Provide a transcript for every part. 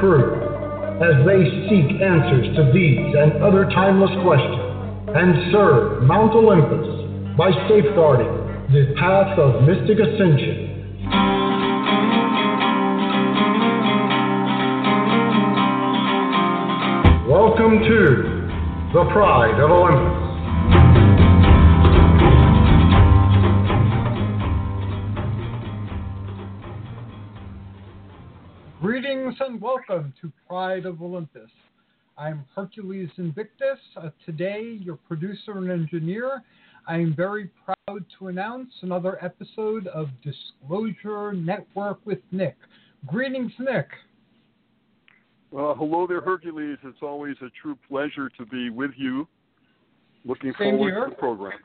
Crew as they seek answers to these and other timeless questions and serve Mount Olympus by safeguarding the path of mystic ascension. Welcome to the Pride of Olympus. Greetings and welcome to Pride of Olympus. I'm Hercules Invictus, uh, today your producer and engineer. I am very proud to announce another episode of Disclosure Network with Nick. Greetings, Nick. Well, hello there, Hercules. It's always a true pleasure to be with you. Looking Same forward here. to the program.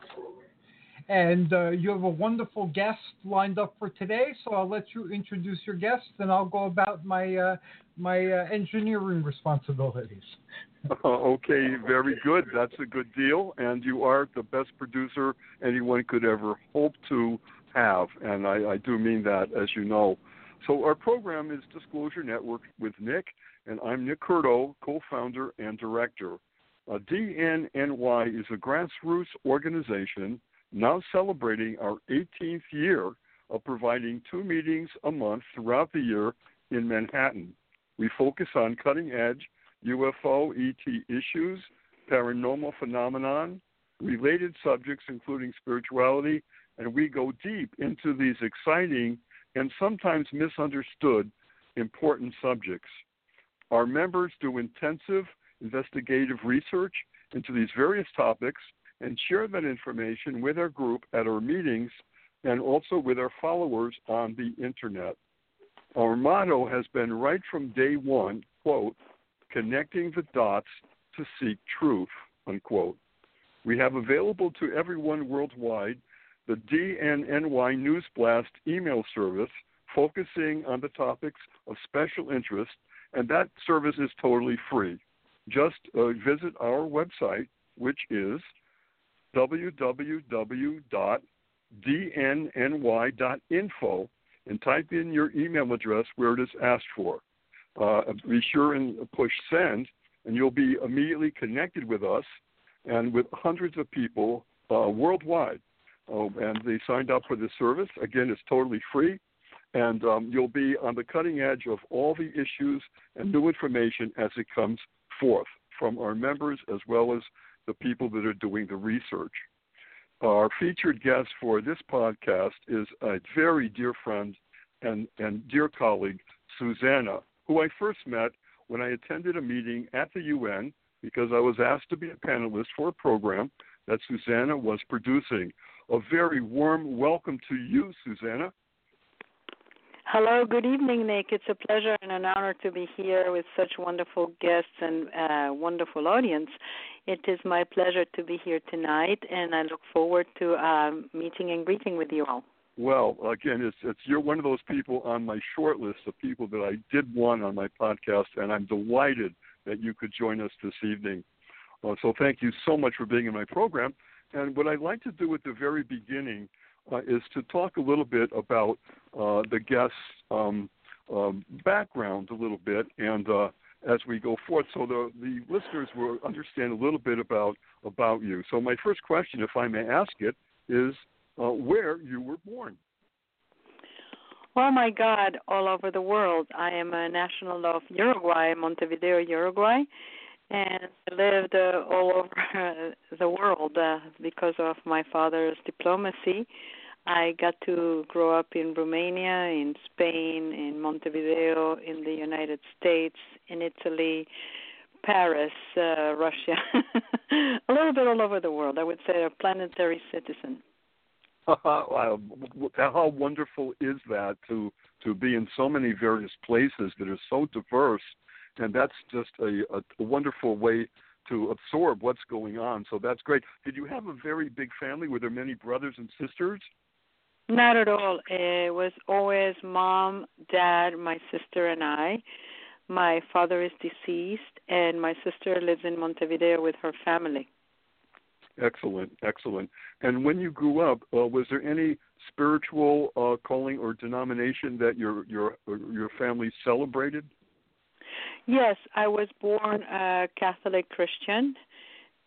And uh, you have a wonderful guest lined up for today, so I'll let you introduce your guest, and I'll go about my uh, my uh, engineering responsibilities. okay, very good. That's a good deal. And you are the best producer anyone could ever hope to have. And I, I do mean that, as you know. So, our program is Disclosure Network with Nick, and I'm Nick Curto, co founder and director. Uh, DNNY is a grassroots organization now celebrating our 18th year of providing two meetings a month throughout the year in Manhattan. We focus on cutting edge UFO ET issues, paranormal phenomenon, related subjects including spirituality, and we go deep into these exciting and sometimes misunderstood important subjects. Our members do intensive investigative research into these various topics and share that information with our group at our meetings and also with our followers on the internet. Our motto has been right from day one, quote, connecting the dots to seek truth, unquote. We have available to everyone worldwide the DNNY News Blast email service focusing on the topics of special interest, and that service is totally free. Just uh, visit our website, which is www.dnny.info and type in your email address where it is asked for. Uh, be sure and push send, and you'll be immediately connected with us and with hundreds of people uh, worldwide. Oh, and they signed up for this service. Again, it's totally free, and um, you'll be on the cutting edge of all the issues and new information as it comes forth from our members as well as the people that are doing the research. Our featured guest for this podcast is a very dear friend and, and dear colleague, Susana, who I first met when I attended a meeting at the UN because I was asked to be a panelist for a program that Susana was producing. A very warm welcome to you, Susana. Hello, good evening, Nick. It's a pleasure and an honor to be here with such wonderful guests and uh, wonderful audience. It is my pleasure to be here tonight, and I look forward to um, meeting and greeting with you all. Well, again, it's, it's you're one of those people on my short list of people that I did want on my podcast, and I'm delighted that you could join us this evening. Uh, so thank you so much for being in my program. And what I'd like to do at the very beginning uh, is to talk a little bit about uh, the guest's um, um, background a little bit and uh, as we go forth, so the the listeners will understand a little bit about about you. So my first question, if I may ask it, is uh, where you were born. Oh my God, all over the world. I am a national of Uruguay, Montevideo, Uruguay, and I lived uh, all over the world uh, because of my father's diplomacy. I got to grow up in Romania, in Spain, in Montevideo, in the United States, in Italy, Paris, uh, Russia, a little bit all over the world. I would say a planetary citizen. How wonderful is that to to be in so many various places that are so diverse, and that's just a, a, a wonderful way to absorb what's going on. So that's great. Did you have a very big family? Were there many brothers and sisters? Not at all. It was always mom, dad, my sister, and I. My father is deceased, and my sister lives in Montevideo with her family. Excellent, excellent. And when you grew up, uh, was there any spiritual uh, calling or denomination that your your your family celebrated? Yes, I was born a Catholic Christian,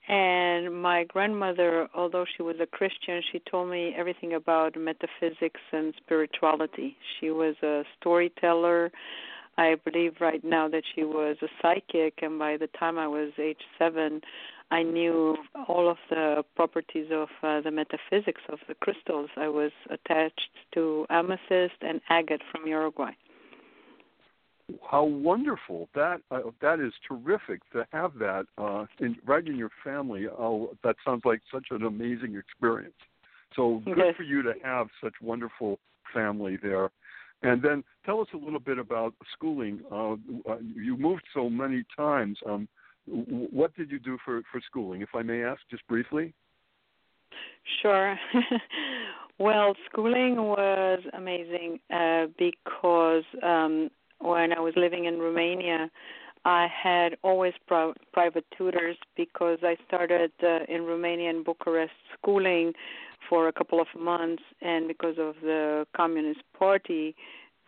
and my grandmother, although she was a Christian, she told me everything about metaphysics and spirituality. She was a storyteller. I believe right now that she was a psychic, and by the time I was age seven, I knew all of the properties of uh, the metaphysics of the crystals. I was attached to amethyst and agate from Uruguay. How wonderful! That uh, that is terrific to have that uh, in, right in your family. Oh, that sounds like such an amazing experience. So good for you to have such wonderful family there. And then tell us a little bit about schooling. Uh, uh you moved so many times. Um, what did you do for for schooling, if I may ask, just briefly? Sure. well, schooling was amazing uh, because um, when I was living in Romania, I had always private tutors because I started uh, in Romania in Bucharest schooling for a couple of months, and because of the Communist Party,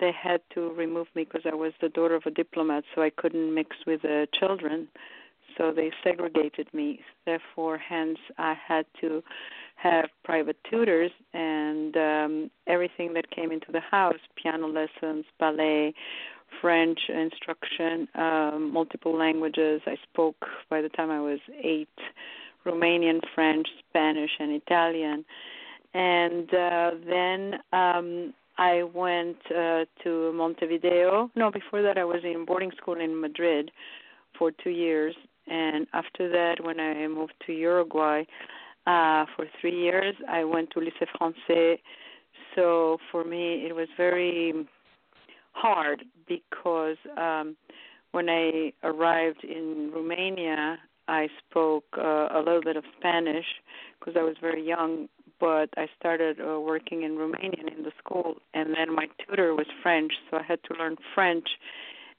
they had to remove me because I was the daughter of a diplomat, so I couldn't mix with the children so they segregated me. Therefore, hence, I had to have private tutors and um, everything that came into the house piano lessons, ballet, French instruction, um, multiple languages. I spoke by the time I was eight Romanian, French, Spanish, and Italian. And uh, then um, I went uh, to Montevideo. No, before that, I was in boarding school in Madrid for two years and after that, when I moved to Uruguay uh, for three years, I went to Lycée Français. So for me, it was very hard because um, when I arrived in Romania, I spoke uh, a little bit of Spanish because I was very young, but I started uh, working in Romanian in the school, and then my tutor was French, so I had to learn French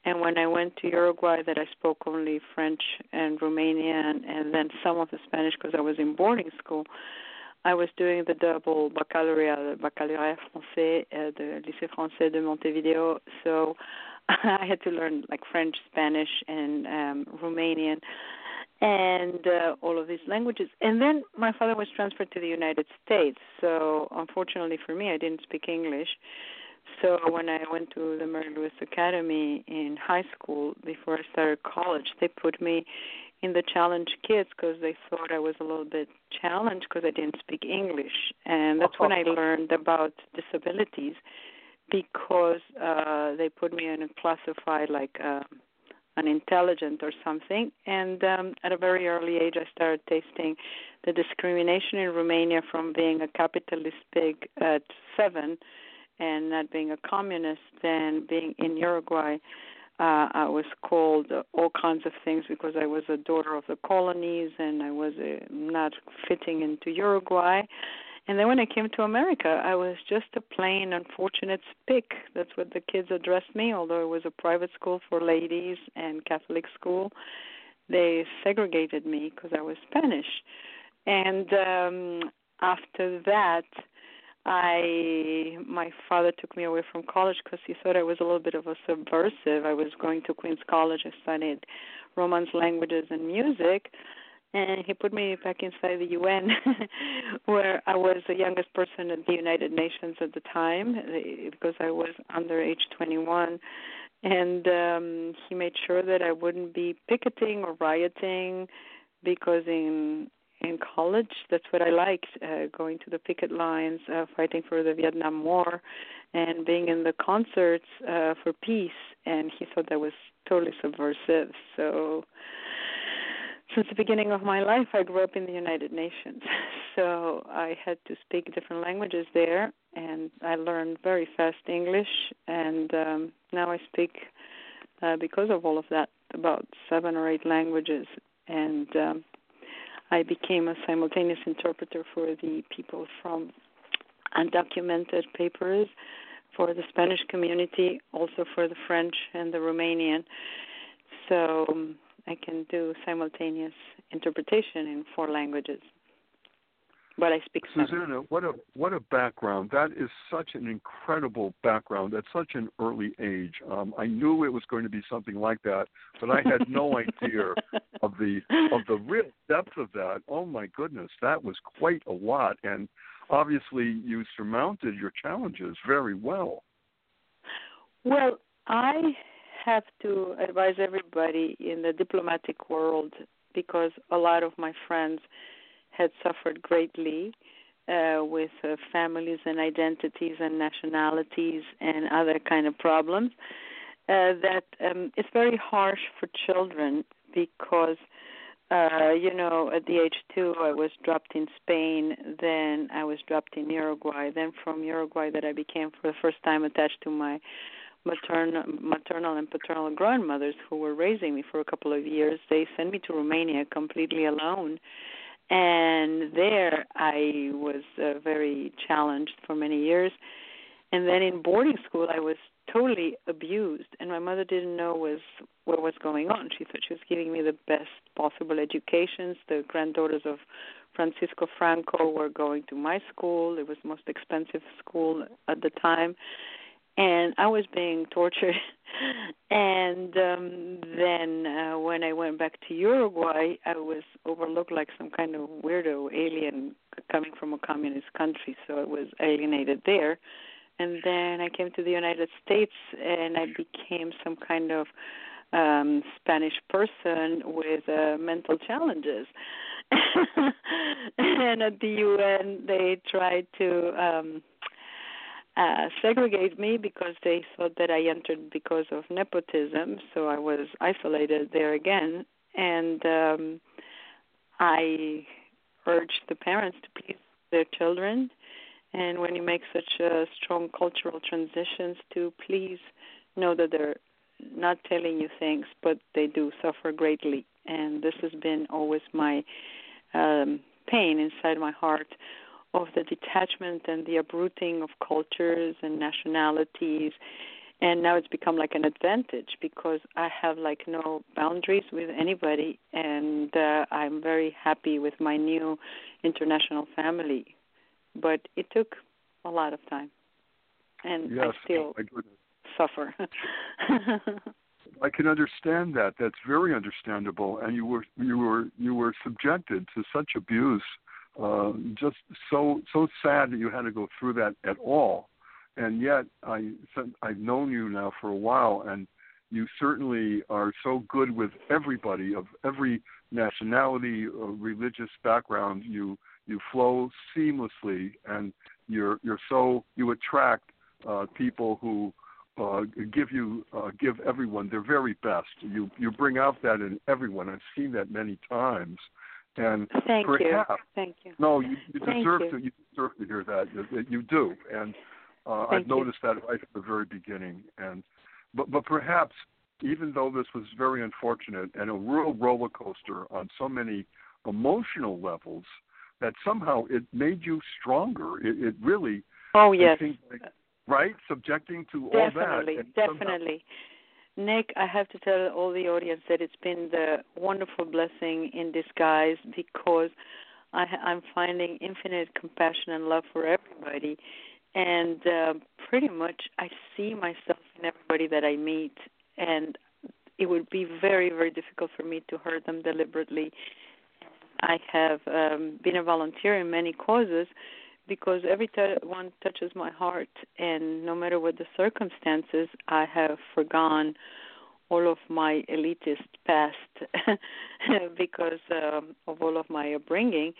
and when I went to Uruguay, that I spoke only French and Romanian, and then some of the Spanish because I was in boarding school. I was doing the double baccalaureate, baccalauréat français at the Lycée Français de Montevideo. So I had to learn like French, Spanish, and um, Romanian, and uh, all of these languages. And then my father was transferred to the United States. So unfortunately for me, I didn't speak English. So when I went to the Mary Louis Academy in high school before I started college, they put me in the challenge kids because they thought I was a little bit challenged because I didn't speak English, and that's when I learned about disabilities because uh they put me in a classified like uh, intelligent or something. And um at a very early age I started tasting the discrimination in Romania from being a capitalist pig at 7 and not being a communist, then being in Uruguay, uh, I was called all kinds of things because I was a daughter of the colonies and I was uh, not fitting into Uruguay. And then when I came to America, I was just a plain unfortunate spick. That's what the kids addressed me, although it was a private school for ladies and Catholic school. They segregated me because I was Spanish. And um after that, I my father took me away from college because he thought I was a little bit of a subversive. I was going to Queens College. I studied Romance languages and music, and he put me back inside the UN, where I was the youngest person at the United Nations at the time because I was under age 21, and um, he made sure that I wouldn't be picketing or rioting because in in college. That's what I liked, uh, going to the picket lines, uh, fighting for the Vietnam War, and being in the concerts uh, for peace. And he thought that was totally subversive. So, since the beginning of my life, I grew up in the United Nations. So I had to speak different languages there, and I learned very fast English. And um, now I speak, uh, because of all of that, about seven or eight languages. And um, I became a simultaneous interpreter for the people from undocumented papers, for the Spanish community, also for the French and the Romanian. So um, I can do simultaneous interpretation in four languages but I speak Susana, what a what a background! That is such an incredible background at such an early age. Um, I knew it was going to be something like that, but I had no idea of the of the real depth of that. Oh my goodness, that was quite a lot, and obviously you surmounted your challenges very well. Well, I have to advise everybody in the diplomatic world because a lot of my friends had suffered greatly uh, with uh, families and identities and nationalities and other kind of problems. Uh, that um, it's very harsh for children because uh, you know at the age two I was dropped in Spain, then I was dropped in Uruguay, then from Uruguay that I became for the first time attached to my maternal maternal and paternal grandmothers who were raising me for a couple of years. They sent me to Romania completely alone and there I was uh, very challenged for many years. And then in boarding school, I was totally abused, and my mother didn't know was what was going on. She thought she was giving me the best possible educations. The granddaughters of Francisco Franco were going to my school. It was the most expensive school at the time, and I was being tortured. and um then uh, when I went back to Uruguay, I was overlooked like some kind of weirdo alien coming from a communist country, so I was alienated there. And then I came to the United States and I became some kind of um Spanish person with uh, mental challenges. and at the UN they tried to um uh, segregate me because they thought that I entered because of nepotism, so I was isolated there again. And um, I urged the parents to please their children, and when you make such uh, strong cultural transitions, to please know that they're not telling you things, but they do suffer greatly. And this has been always my um, pain inside my heart of the detachment and the uprooting of cultures and nationalities. And now it's become like an advantage because I have like no boundaries with anybody. And uh, I'm very happy with my new international family but it took a lot of time. And yes, I still suffer. I can understand that. That's very understandable. And you were you were you were subjected to such abuse uh, just so so sad that you had to go through that at all. And yet, I I've known you now for a while, and you certainly are so good with everybody of every nationality, or religious background. You you flow seamlessly, and you're you're so you attract uh, people who uh, give you uh, give everyone their very best. You you bring out that in everyone. I've seen that many times, and Thank perhaps, you. Thank you. No, you, you deserve you. to. You deserve to hear that. You, you do, and uh, I've noticed that right at the very beginning. And but but perhaps even though this was very unfortunate and a real roller coaster on so many emotional levels, that somehow it made you stronger. It, it really. Oh yes. Like, right, subjecting to definitely, all that. Definitely, definitely, Nick, I have to tell all the audience that it's been the wonderful blessing in disguise because I, I'm finding infinite compassion and love for everybody, and uh, pretty much I see myself in everybody that I meet, and it would be very very difficult for me to hurt them deliberately. I have um, been a volunteer in many causes because every t- one touches my heart, and no matter what the circumstances, I have forgone all of my elitist past because um, of all of my upbringing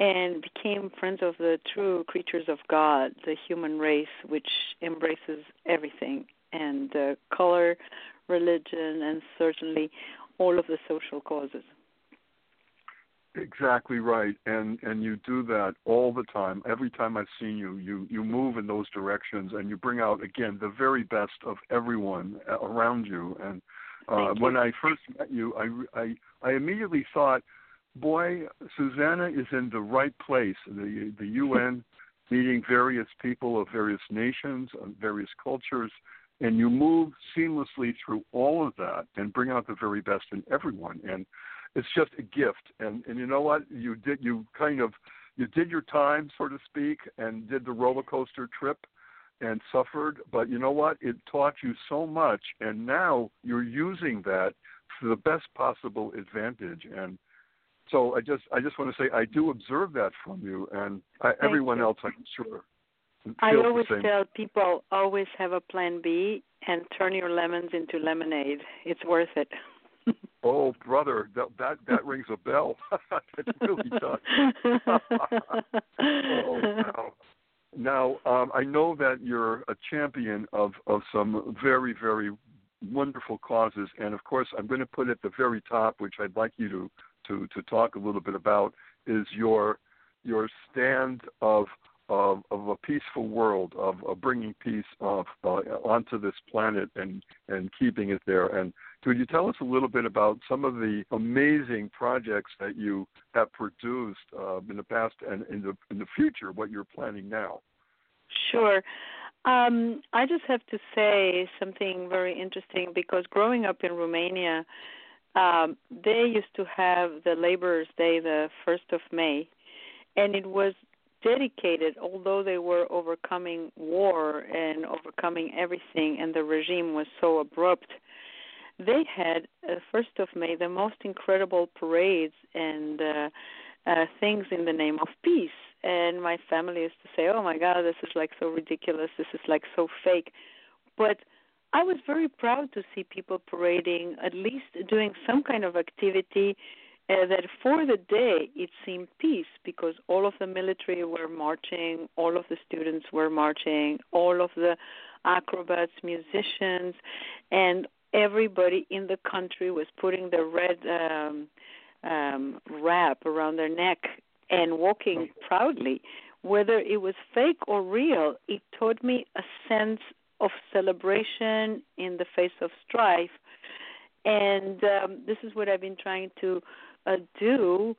and became friends of the true creatures of God, the human race, which embraces everything and uh, color, religion, and certainly all of the social causes. Exactly right, and and you do that all the time. Every time I've seen you, you you move in those directions, and you bring out again the very best of everyone around you. And uh, when I first met you, I I I immediately thought, boy, Susana is in the right place. The the UN meeting various people of various nations, of various cultures, and you move seamlessly through all of that and bring out the very best in everyone. And it's just a gift. And and you know what? You did you kind of you did your time, so to speak, and did the roller coaster trip and suffered. But you know what? It taught you so much, and now you're using that for the best possible advantage. And so I just I just want to say I do observe that from you, and I, everyone you. else I'm sure. I always tell people always have a plan B and turn your lemons into lemonade. It's worth it. Oh, brother, that that, that rings a bell. it really does. oh, wow. Now, um, I know that you're a champion of of some very very wonderful causes, and of course, I'm going to put at the very top, which I'd like you to to to talk a little bit about, is your your stand of of, of a peaceful world, of, of bringing peace of, uh, onto this planet and and keeping it there. And could you tell us a little bit about some of the amazing projects that you have produced uh, in the past and in the in the future? What you're planning now? Sure. Um, I just have to say something very interesting because growing up in Romania, um, they used to have the Laborers' Day the first of May, and it was dedicated, although they were overcoming war and overcoming everything, and the regime was so abrupt. They had uh, first of May the most incredible parades and uh, uh, things in the name of peace. And my family used to say, "Oh my God, this is like so ridiculous. This is like so fake," but I was very proud to see people parading, at least doing some kind of activity uh, that for the day it seemed peace because all of the military were marching, all of the students were marching, all of the acrobats, musicians, and everybody in the country was putting the red um, um, wrap around their neck and walking proudly. Whether it was fake or real, it taught me a sense of celebration in the face of strife. And um, this is what I've been trying to uh, do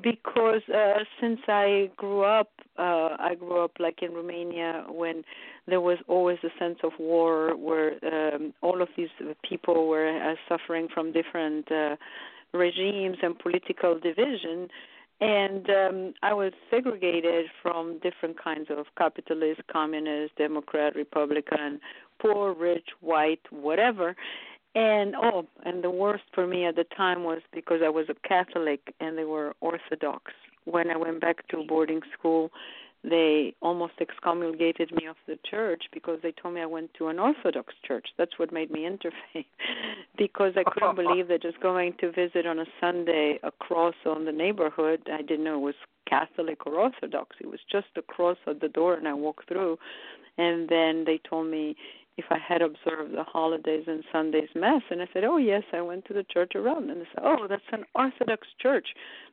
because uh, since I grew up, uh, I grew up like in Romania when there was always a sense of war, where um, all of these people were uh, suffering from different uh, regimes and political division. And um, I was segregated from different kinds of capitalist, communist, Democrat, Republican, poor, rich, white, whatever and oh, and the worst for me at the time was because I was a Catholic and they were Orthodox. When I went back to boarding school, they almost excommunicated me of the church because they told me I went to an Orthodox church. That's what made me interfaith, because I couldn't believe that just going to visit on a Sunday a cross on the neighborhood, I didn't know it was Catholic or Orthodox. It was just a cross at the door, and I walked through. And then they told me if I had observed the holidays and Sundays mass, and I said, "Oh yes, I went to the church around." And they said, "Oh, that's an Orthodox church.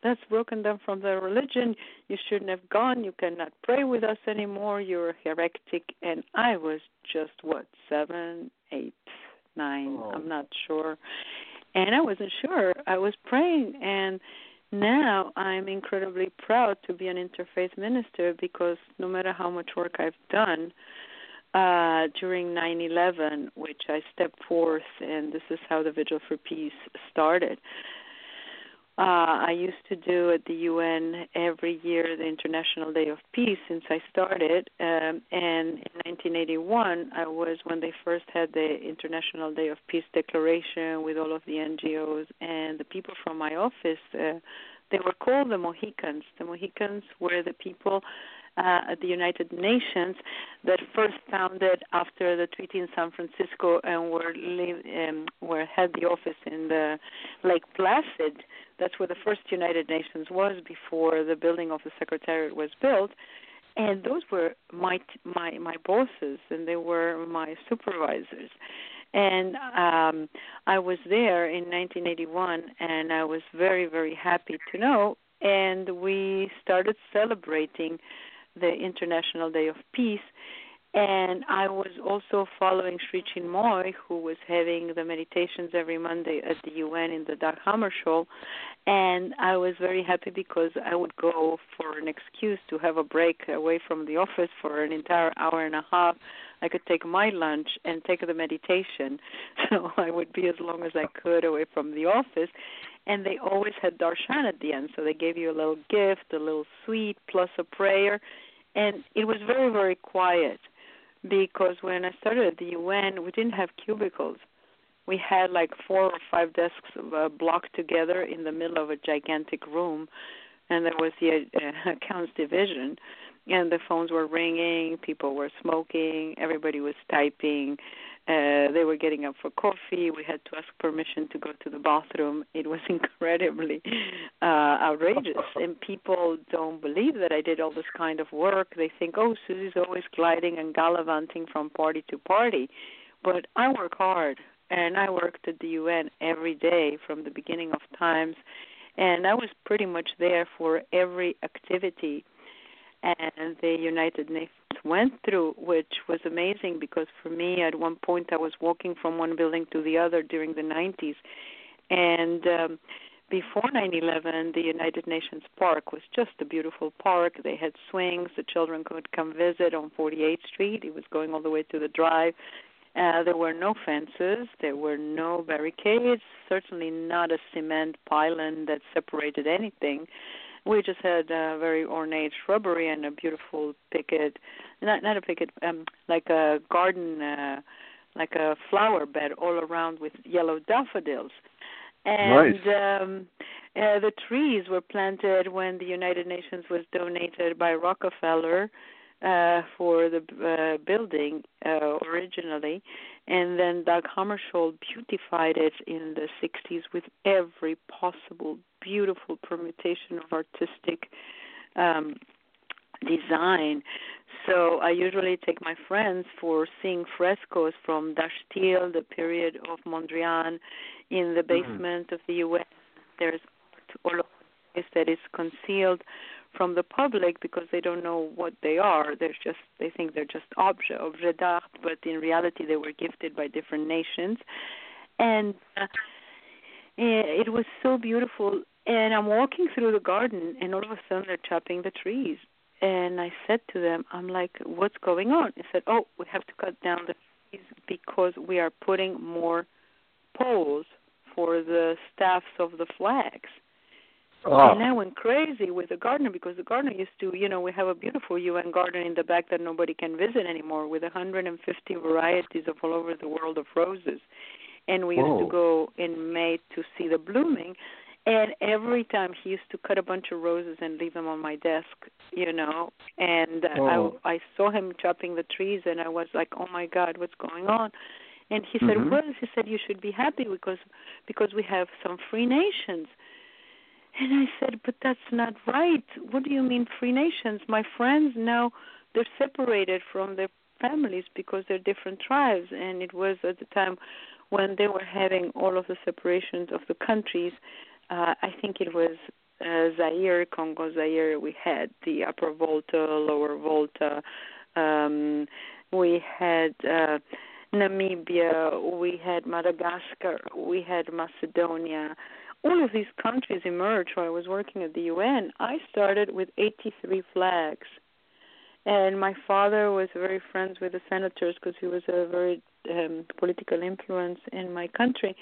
That's broken them from their religion. You shouldn't have gone. You cannot pray with us anymore. You're a heretic." And I was just what seven, eight, nine. Oh. I'm not sure, and I wasn't sure. I was praying, and now I'm incredibly proud to be an interfaith minister because no matter how much work I've done uh, during 9/11, which I stepped forth, and this is how the Vigil for Peace started. Uh, I used to do at the UN every year the International Day of Peace since I started. Um, and in 1981, I was when they first had the International Day of Peace declaration with all of the NGOs and the people from my office. Uh, they were called the Mohicans. The Mohicans were the people uh, the United Nations that first founded after the treaty in San Francisco and were live, um, were had the office in the Lake Placid. That's where the first United Nations was before the building of the Secretariat was built. And those were my my my bosses, and they were my supervisors. And um, I was there in 1981, and I was very very happy to know. And we started celebrating the International Day of Peace. And I was also following Sri Chinmoy, who was having the meditations every Monday at the UN in the Dag Hammarskjold. And I was very happy because I would go for an excuse to have a break away from the office for an entire hour and a half. I could take my lunch and take the meditation. So I would be as long as I could away from the office and they always had darshan at the end. So they gave you a little gift, a little sweet, plus a prayer, and it was very very quiet because when I started at the UN, we didn't have cubicles. We had like four or five desks uh, blocked together in the middle of a gigantic room, and there was the uh, accounts division, and the phones were ringing, people were smoking, everybody was typing uh, they were getting up for coffee. We had to ask permission to go to the bathroom. It was incredibly uh, outrageous, and people don't believe that I did all this kind of work. They think, "Oh, Susie's always gliding and gallivanting from party to party," but I work hard, and I worked at the UN every day from the beginning of times, and I was pretty much there for every activity and the United Nations went through, which was amazing because for me, at one point, I was walking from one building to the other during the 90s, and um, before 9/11, the United Nations Park was just a beautiful park. They had swings. The children could come visit on 48th Street. It was going all the way to the drive. Uh, there were no fences. There were no barricades. Certainly not a cement pylon that separated anything we just had a very ornate shrubbery and a beautiful picket not not a picket um like a garden uh like a flower bed all around with yellow daffodils and nice. um uh, the trees were planted when the United Nations was donated by Rockefeller uh, for the uh, building uh, originally, and then Dag Hammarskjold beautified it in the 60s with every possible beautiful permutation of artistic um, design. So I usually take my friends for seeing frescoes from De Stijl, the period of Mondrian, in the mm-hmm. basement mm-hmm. of the UN. There's art all this that is concealed from the public because they don't know what they are. They're just they think they're just object object d'art, but in reality they were gifted by different nations, and uh, it was so beautiful. And I'm walking through the garden, and all of a sudden they're chopping the trees. And I said to them, I'm like, what's going on? They said, oh, we have to cut down the trees because we are putting more poles for the staffs of the flags. Oh. And I went crazy with the gardener because the gardener used to, you know, we have a beautiful UN garden in the back that nobody can visit anymore with 150 varieties of all over the world of roses. And we Whoa. used to go in May to see the blooming. And every time he used to cut a bunch of roses and leave them on my desk, you know. And uh, oh. I I saw him chopping the trees, and I was like, oh my God, what's going on? And he said, mm-hmm. well, he said you should be happy because because we have some free nations and I said, But that's not right. What do you mean, free nations? My friends now, they're separated from their families because they're different tribes. And it was at the time when they were having all of the separations of the countries. Uh, I think it was uh, Zaire, Congo, Zaire. We had the Upper Volta, Lower Volta. Um, we had uh, Namibia. We had Madagascar. We had Macedonia all of these countries emerged while I was working at the UN. I started with 83 flags. And my father was very friends with the senators because he was a very um, political influence in my country.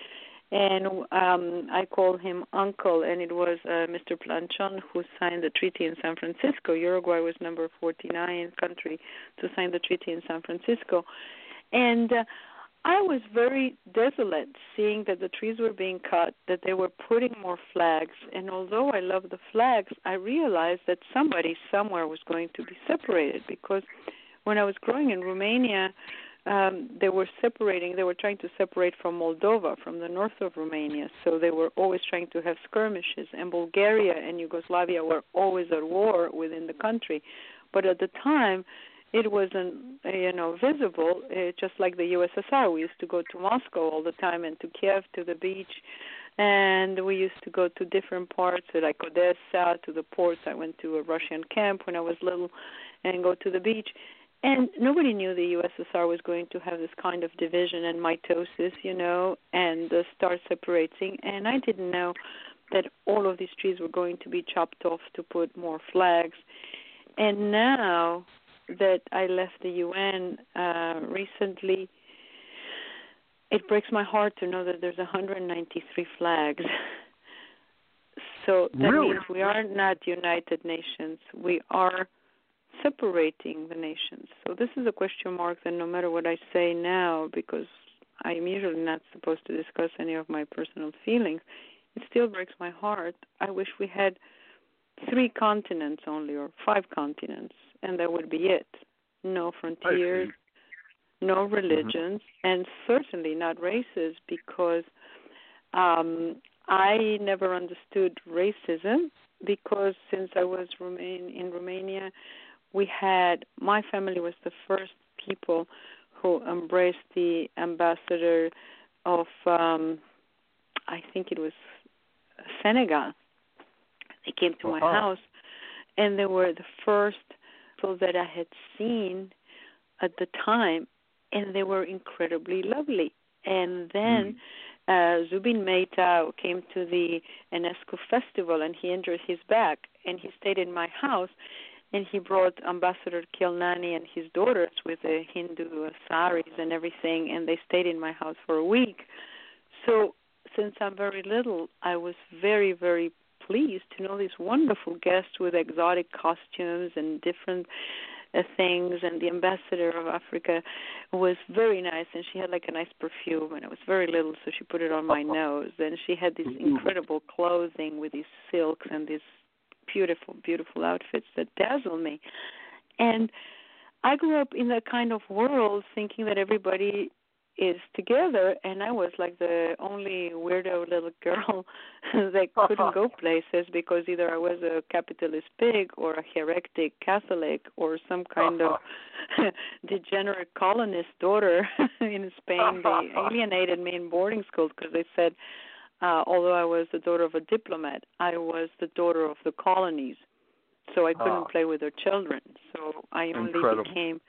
and um, I called him uncle, and it was uh, Mr. Planchon who signed the treaty in San Francisco. Uruguay was number 49 country to sign the treaty in San Francisco, and uh, I was very desolate seeing that the trees were being cut, that they were putting more flags, and although I love the flags, I realized that somebody somewhere was going to be separated because when I was growing in Romania, um, they were separating. They were trying to separate from Moldova, from the north of Romania. So they were always trying to have skirmishes. And Bulgaria and Yugoslavia were always at war within the country. But at the time, it wasn't you know visible. Uh, just like the USSR, we used to go to Moscow all the time and to Kiev to the beach. And we used to go to different parts, like Odessa, to the ports. I went to a Russian camp when I was little, and go to the beach and nobody knew the USSR was going to have this kind of division and mitosis, you know, and uh, start separating. And I didn't know that all of these trees were going to be chopped off to put more flags. And now that I left the UN uh, recently, it breaks my heart to know that there's 193 flags. so that really? means we are not United Nations. We are separating the nations. So this is a question mark that no matter what I say now, because I'm usually not supposed to discuss any of my personal feelings, it still breaks my heart. I wish we had three continents only or five continents and that would be it. No frontiers, no religions, mm-hmm. and certainly not races because um I never understood racism because since I was Romain in Romania we had my family was the first people who embraced the ambassador of um I think it was Senegal. They came to my Uh-huh. house and they were the first people that I had seen at the time and they were incredibly lovely. And then uh Zubin Mehta came to the UNESCO festival and he injured his back and he stayed in my house and he brought Ambassador Kilnani and his daughters with the Hindu saris and everything, and they stayed in my house for a week. So since I'm very little, I was very, very pleased to know these wonderful guests with exotic costumes and different uh, things. And the ambassador of Africa was very nice, and she had like a nice perfume, and I was very little, so she put it on my nose. And she had this incredible clothing with these silks and these beautiful, beautiful outfits that dazzle me. And I grew up in that kind of world thinking that everybody is together and I was like the only weirdo little girl that couldn't go places because either I was a capitalist pig or a heretic Catholic or some kind of degenerate colonist daughter in Spain. They alienated me in boarding school because they said uh, although I was the daughter of a diplomat, I was the daughter of the colonies, so I couldn't Ah. play with their children. So I only Incredible. became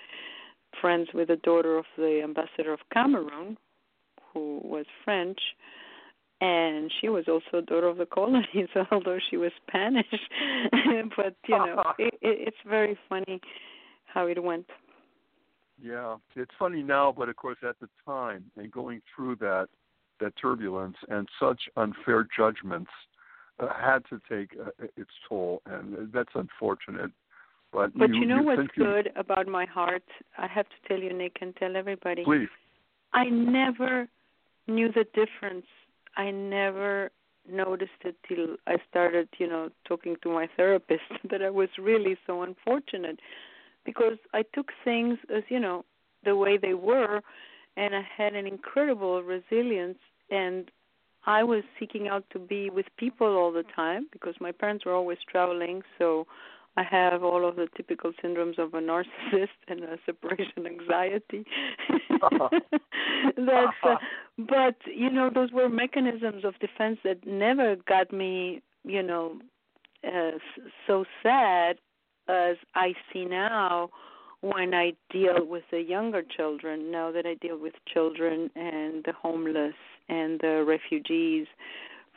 friends with the daughter of the ambassador of Cameroon, who was French, and she was also a daughter of the colonies, although she was Spanish. but you know, it, it, it's very funny how it went. Yeah, it's funny now, but of course at the time and going through that that turbulence and such unfair judgments uh, had to take uh, its toll, and that's unfortunate. But But you, you know you what's you- good about my heart? I have to tell you, Nick, and tell everybody. Please. I never knew the difference. I never noticed it till I started, you know, talking to my therapist that I was really so unfortunate because I took things as, you know, the way they were and I had an incredible resilience and I was seeking out to be with people all the time because my parents were always traveling, so I have all of the typical syndromes of a narcissist and a separation anxiety. That's, uh, but you know, those were mechanisms of defense that never got me, you know, uh, so sad as I see now when I deal with the younger children. Now that I deal with children and the homeless and the refugees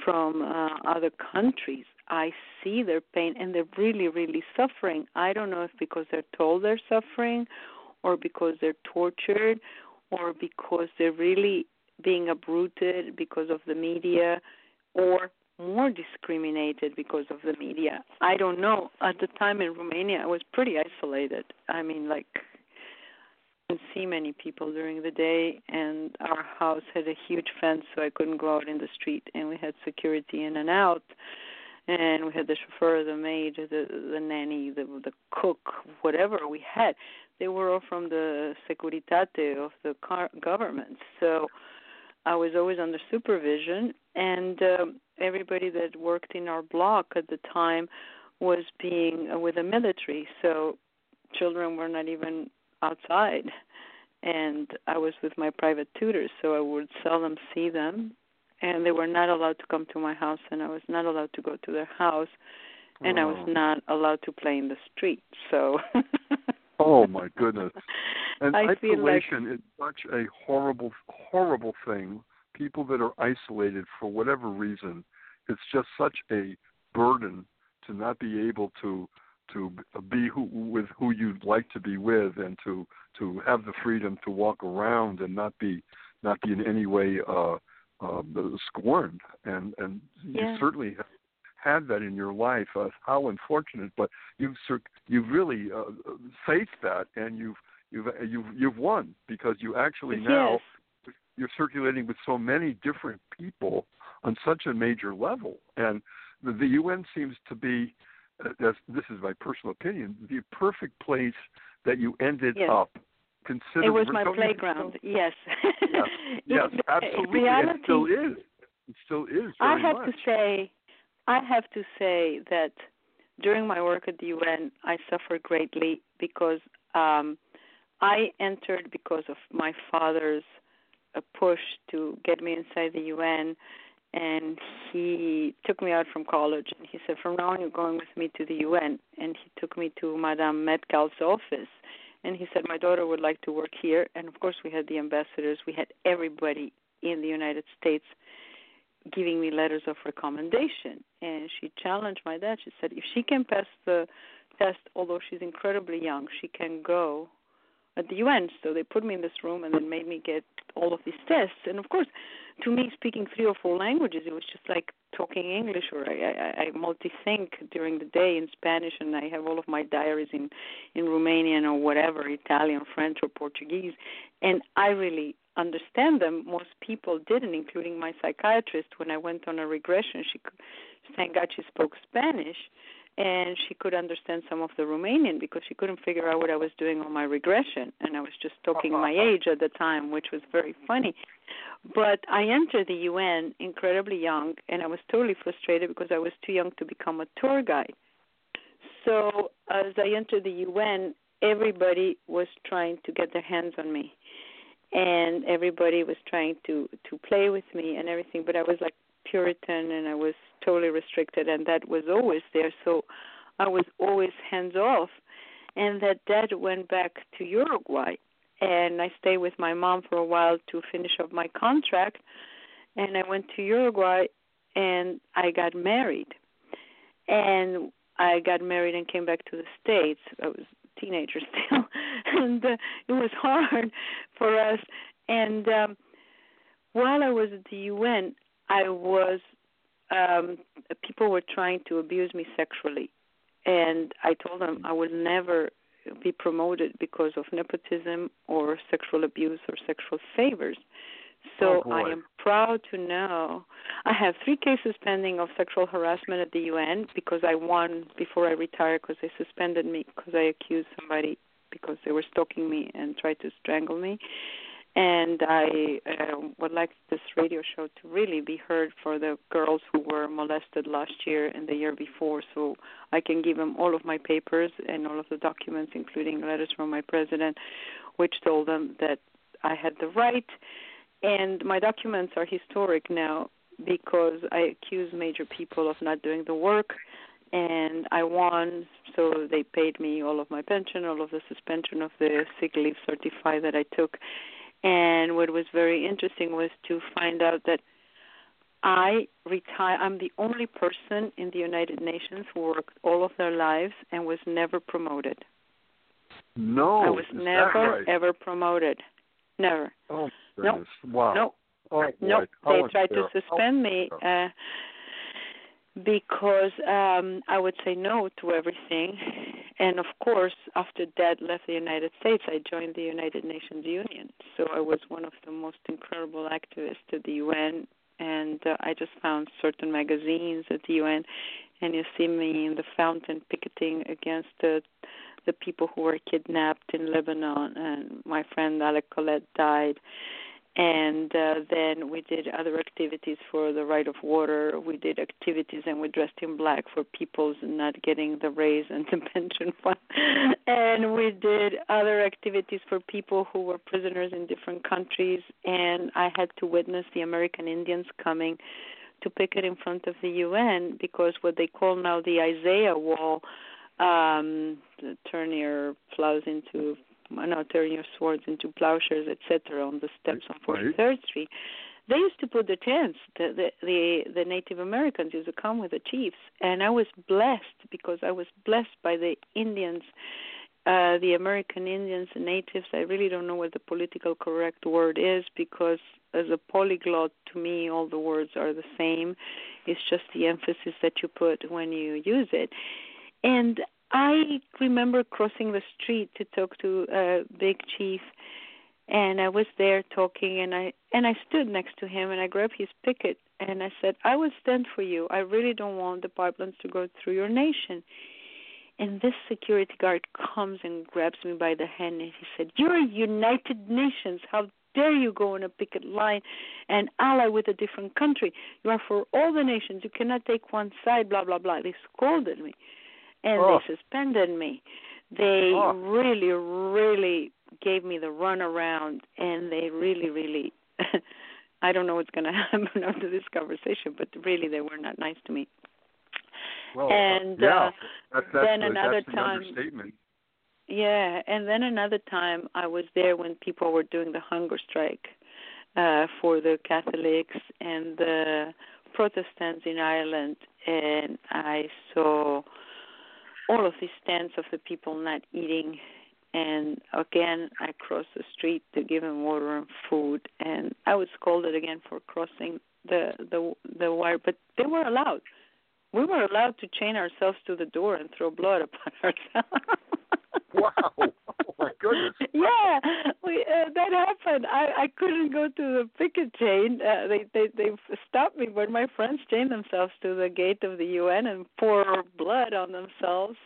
from uh, other countries, I see their pain and they're really, really suffering. I don't know if because they're told they're suffering or because they're tortured or because they're really being uprooted because of the media or more discriminated because of the media. I don't know. At the time in Romania, I was pretty isolated. I mean, like, I didn't see many people during the day, and our house had a huge fence, so I couldn't go out in the street, and we had security in and out. And we had the chauffeur, the maid, the the nanny, the the cook, whatever we had. They were all from the Securitate of the car- government. So I was always under supervision, and um, everybody that worked in our block at the time was being uh, with the military. So children were not even outside, and I was with my private tutors, so I would seldom see them, and they were not allowed to come to my house, and I was not allowed to go to their house, and I was Oh. not allowed to play in the street. So. Oh my goodness. And I feel like isolation is such a horrible, horrible thing. People that are isolated for whatever reason, it's just such a burden to not be able to to be who with who you'd like to be with, and to to have the freedom to walk around and not be not be in any way uh, uh, scorned. And and Yeah. you certainly have had that in your life. Uh, how unfortunate! But you've you've really uh, faced that, and you've you've you've you've won because you actually now you're circulating with so many different people on such a major level, and the, the UN seems to be. Uh, this is my personal opinion. The perfect place that you ended Yes. up. Consider It was my you playground. Yes. Yes, yes, absolutely. reality, it still is. It still is. I have much. to say, I have to say that during my work at the UN, I suffered greatly because um, I entered because of my father's uh, push to get me inside the UN, and he took me out from college and he said, "From now on, you're going with me to the UN." And he took me to Madame Metcalfe's office, and he said, "My daughter would like to work here." And of course, we had the ambassadors, we had everybody in the United States giving me letters of recommendation. And she challenged my dad. She said, if she can pass the test, although she's incredibly young, she can go at the UN. So they put me in this room and then made me get all of these tests. And of course, to me, speaking three or four languages, it was just like talking English, or I, I, I multi-think during the day in Spanish, and I have all of my diaries in in Romanian or whatever, Italian, French, or Portuguese, and I really understand them. Most people didn't, including my psychiatrist. When I went on a regression, she thank God she spoke Spanish, and she could understand some of the Romanian because she couldn't figure out what I was doing on my regression, and I was just talking my uh-huh. age at the time, which was very funny. But I entered the UN incredibly young, and I was totally frustrated because I was too young to become a tour guide. So as I entered the UN, everybody was trying to get their hands on me and everybody was trying to to play with me and everything but i was like puritan and i was totally restricted and that was always there. So i was always hands off. And that dad went back to uruguay and i stayed with my mom for a while to finish up my contract. And i went to uruguay and i got married. And i got married and came back to the states. I was teenager still. And uh, it was hard for us. And um while i was at the un i was um people were trying to abuse me sexually and i told them i would never be promoted because of nepotism or sexual abuse or sexual favors so Oh. I am proud to know I have three cases pending of sexual harassment at the UN because I won before I retired because they suspended me because I accused somebody because they were stalking me and tried to strangle me. And I uh, would like this radio show to really be heard for the girls who were molested last year and the year before, so I can give them all of my papers and all of the documents, including letters from my president, which told them that I had the right and my documents are historic now because I accused major people of not doing the work and I won so they paid me all of my pension, all of the suspension of the sick leave certified that I took. And what was very interesting was to find out that I retire I'm the only person in the United Nations who worked all of their lives and was never promoted. No, I was never right? ever promoted. Never. Oh, No, wow. No. Oh, nope, they tried to suspend me uh, because um I would say no to everything. And of course, after Dad left the United States, I joined the United Nations Union. So I was one of the most incredible activists at the UN. And uh, I just found certain magazines at the UN, and you see me in the fountain picketing against the the people who were kidnapped in Lebanon. And my friend Alec Collett died and uh, then we did other activities for the right of water. We did activities and we dressed in black for people's not getting the raise and the pension fund. and we did other activities for people who were prisoners in different countries. And I had to witness the American Indians coming to picket in front of the UN because what they call now the Isaiah Wall um, turn your plows into no, turn your swords into plowshares, etc., on the steps on 43rd right. Street. They used to put the tents. The, the the the Native Americans used to come with the chiefs, and I was blessed because I was blessed by the Indians, uh, the American Indians, the natives. I really don't know what the political correct word is because as a polyglot, to me, all the words are the same. It's just the emphasis that you put when you use it. And I remember crossing the street to talk to a big chief and I was there talking and I and I stood next to him and I grabbed his picket and I said, I will stand for you. I really don't want the pipelines to go through your nation. And this security guard comes and grabs me by the hand and he said, You're United Nations. How dare you go on a picket line and ally with a different country? You are for all the nations. You cannot take one side, blah, blah, blah. They scolded me and oh. they suspended me. They oh. really, really gave me the runaround, and they really, really. I don't know what's going to happen after this conversation, but really, they were not nice to me. Well, and yeah, uh, that's, that's then the, another that's time. Yeah, and then another time I was there when people were doing the hunger strike uh for the Catholics and the Protestants in Ireland and I saw all of these stands of the people not eating. And again I crossed the street to give them water and food. And I was scolded again for crossing the the the wire but they were allowed we were allowed to chain ourselves to the door and throw blood upon ourselves. Wow. Oh my goodness. Yeah. We uh, that happened. I i couldn't go to the picket chain. Uh, they they they stopped me but my friends chained themselves to the gate of the un and pour blood on themselves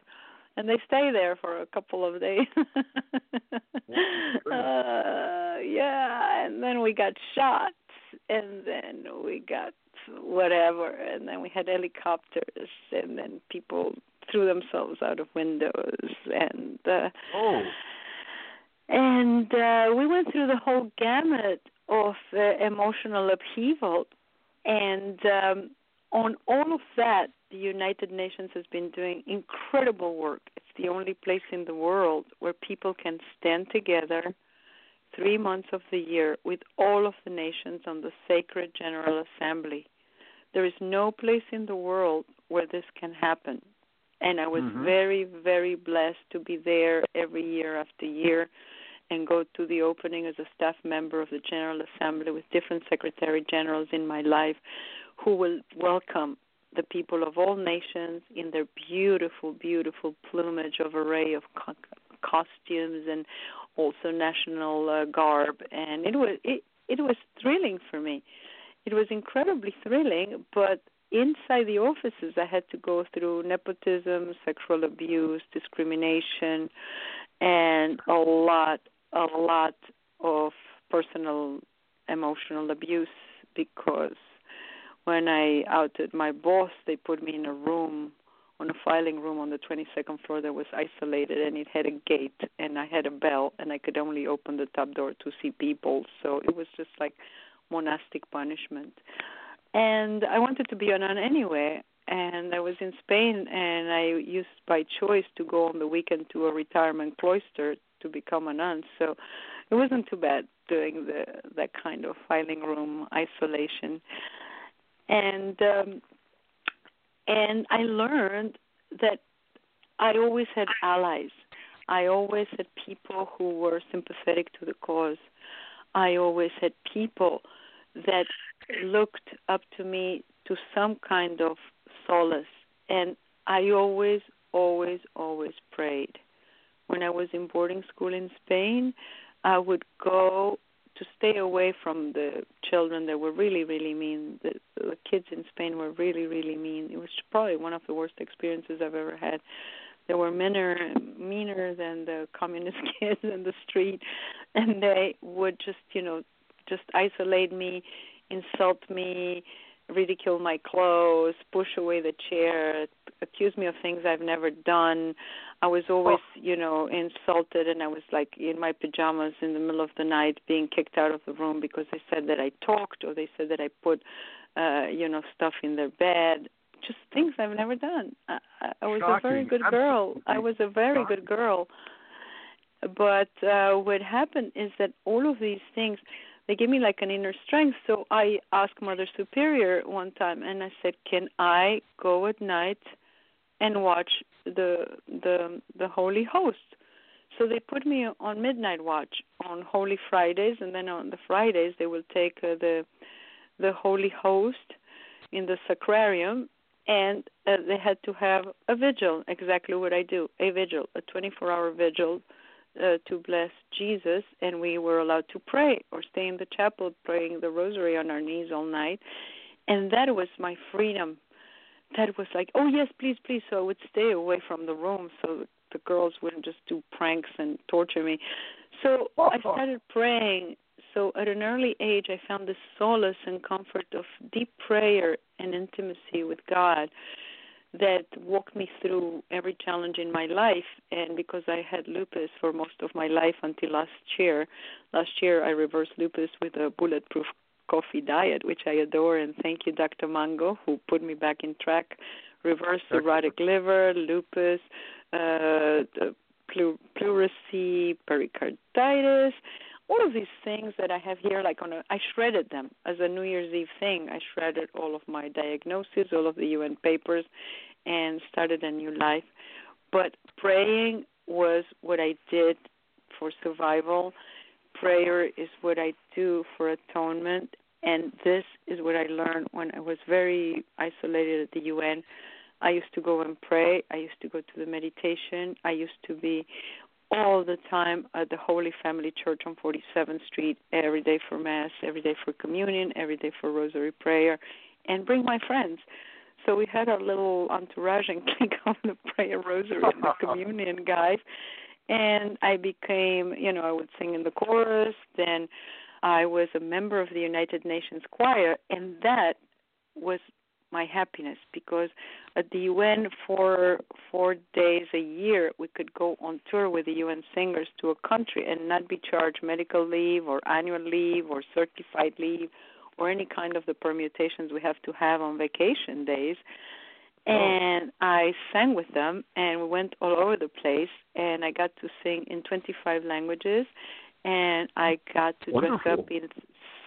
and they stay there for a couple of days. Uh yeah and then we got shot and then we got whatever and then we had helicopters and then people threw themselves out of windows and uh oh. and uh we went through the whole gamut of uh, emotional upheaval and um on all of that the united nations has been doing incredible work. It's the only place in the world where people can stand together three months of the year with all of the nations on the sacred general assembly there is no place in the world where this can happen and I was mm-hmm. very, very blessed to be there every year after year and go to the opening as a staff member of the General Assembly with different Secretary Generals in my life who will welcome the people of all nations in their beautiful, beautiful plumage of array of co- costumes and also national uh, garb, and it was it it was thrilling for me. It was incredibly thrilling, but inside the offices I had to go through nepotism, sexual abuse, discrimination and a lot a lot of personal emotional abuse because when I outed my boss they put me in a room on a filing room on the 22nd floor that was isolated and it had a gate and I had a bell and I could only open the top door to see people. So it was just like monastic punishment and I wanted to be a nun anyway. And I was in Spain, and I used by choice to go on the weekend to a retirement cloister to become a nun. So it wasn't too bad doing the that kind of filing room isolation. And um, and I learned that I always had allies. I always had people who were sympathetic to the cause. I always had people that looked up to me to some kind of solace. And I always, always, always prayed. When I was in boarding school in Spain, I would go to stay away from the children that were really, really mean. The, the kids in Spain were really, really mean. It was probably one of the worst experiences I've ever had. They were meaner, meaner than the communist kids in the street, and they would just, you know, just isolate me, insult me, ridicule my clothes, push away the chair, accuse me of things I've never done. I was always, oh. you know, insulted and I was like in my pajamas in the middle of the night being kicked out of the room because they said that I talked or they said that I put uh, you know, stuff in their bed. Just things I've never done. I, I was Shocking. a very good girl. Absolutely. I was a very Shocking. good girl. But uh what happened is that all of these things they gave me like an inner strength. So I asked Mother Superior one time, and I said, "Can I go at night and watch the the the Holy Host?" So they put me on midnight watch on Holy Fridays, and then on the Fridays they will take uh, the the Holy Host in the sacrarium, and uh, they had to have a vigil. Exactly what I do, a vigil, a 24-hour vigil uh, to bless Jesus, and we were allowed to pray or stay in the chapel praying the rosary on our knees all night. And that was my freedom. That was like, oh yes, please, please. So I would stay away from the room so the girls wouldn't just do pranks and torture me. So I started praying. So at an early age, I found the solace and comfort of deep prayer and intimacy with God that walked me through every challenge in my life. And because I had lupus for most of my life until last year last year I reversed lupus with a bulletproof coffee diet which I adore. And thank you Dr. Mango who put me back in track. Reverse cirrhotic liver lupus uh the pleurisy pericarditis all of these things that I have here, like on a, I shredded them as a New Year's Eve thing. I shredded all of my diagnoses, all of the UN papers, and started a new life. But praying was what I did for survival. Prayer is what I do for atonement, and this is what I learned when I was very isolated at the UN. I used to go and pray. I used to go to the meditation. I used to be all the time at the Holy Family Church on 47th Street every day for Mass, every day for communion, every day for Rosary prayer, and bring my friends. So we had our little entourage and click on the prayer rosary and the communion guys. And I became, you know, I would sing in the chorus. Then I was a member of the United Nations Choir, and that was my happiness because at the UN for four days a year we could go on tour with the UN singers to a country and not be charged medical leave or annual leave or certified leave or any kind of the permutations we have to have on vacation days. Oh. And I sang with them and we went all over the place and I got to sing in 25 languages and I got to Wonderful. dress up in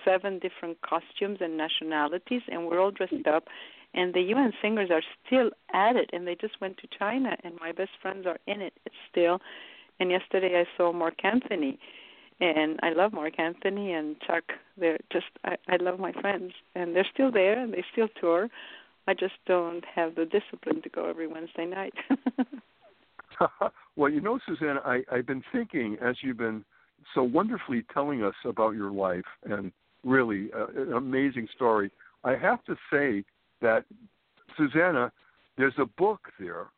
seven different costumes and nationalities, and we're all dressed up. And the UN singers are still at it, and they just went to China, and my best friends are in it still. And yesterday I saw Mark Anthony, and I love Mark Anthony and Chuck. They're just I, I love my friends, and they're still there, and they still tour. I just don't have the discipline to go every Wednesday night. well, you know, Suzanne, I, I've been thinking as you've been so wonderfully telling us about your life and really uh, an amazing story. I have to say that, Susana, there's a book there,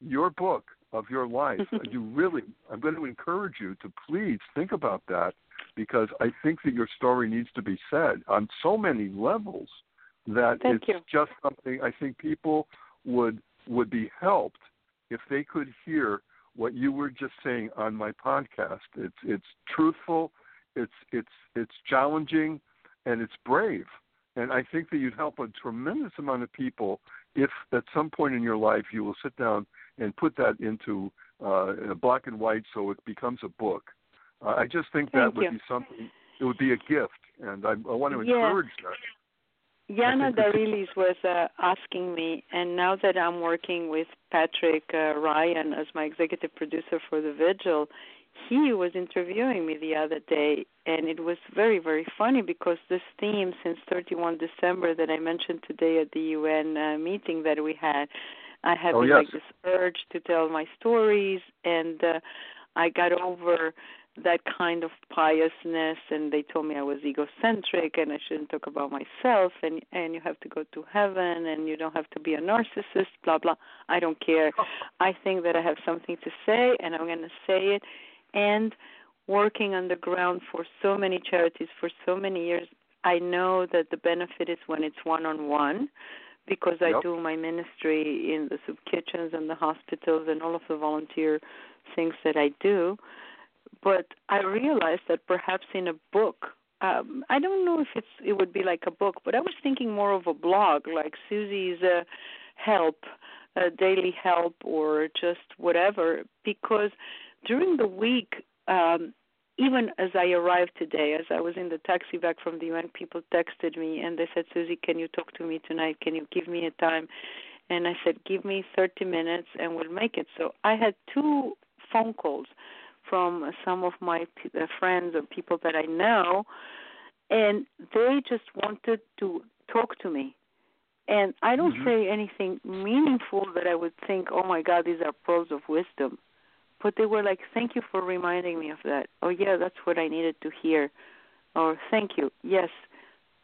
your book of your life. you really, I'm going to encourage you to please think about that because I think that your story needs to be said on so many levels that Thank it's you. just something I think people would would be helped if they could hear what you were just saying on my podcast. It's it's truthful, it's it's it's challenging, and it's brave. And I think that you'd help a tremendous amount of people if at some point in your life you will sit down and put that into uh, black and white so it becomes a book. Uh, I just think that Thank would you. be something. It would be a gift, and I, I want to Yeah. encourage that. Yana Darilis was uh, asking me, and now that I'm working with Patrick uh, Ryan as my executive producer for the Vigil, he was interviewing me the other day, and it was very, very funny because this theme since 31 December that I mentioned today at the UN uh, meeting that we had, I had oh, yes. like this urge to tell my stories, and uh, I got over that kind of piousness and they told me I was egocentric and I shouldn't talk about myself and and you have to go to heaven and you don't have to be a narcissist blah blah I don't care I think that I have something to say and I'm going to say it and working on the ground for so many charities for so many years I know that the benefit is when it's one on one because I Yep. do my ministry in the soup kitchens and the hospitals and all of the volunteer things that I do but I realized that perhaps in a book, um, I don't know if it's it would be like a book, but I was thinking more of a blog, like Susie's uh, help, uh, daily help, or just whatever. Because during the week, um, even as I arrived today, as I was in the taxi back from the UN, people texted me and they said, "Susie, can you talk to me tonight? Can you give me a time?" And I said, "Give me 30 minutes, and we'll make it." So I had two phone calls from some of my p- uh, friends or people that I know, and they just wanted to talk to me. And I don't Mhm. say anything meaningful that I would think, oh my God, these are pearls of wisdom. But they were like, thank you for reminding me of that. Oh, yeah, that's what I needed to hear. Or thank you. Yes,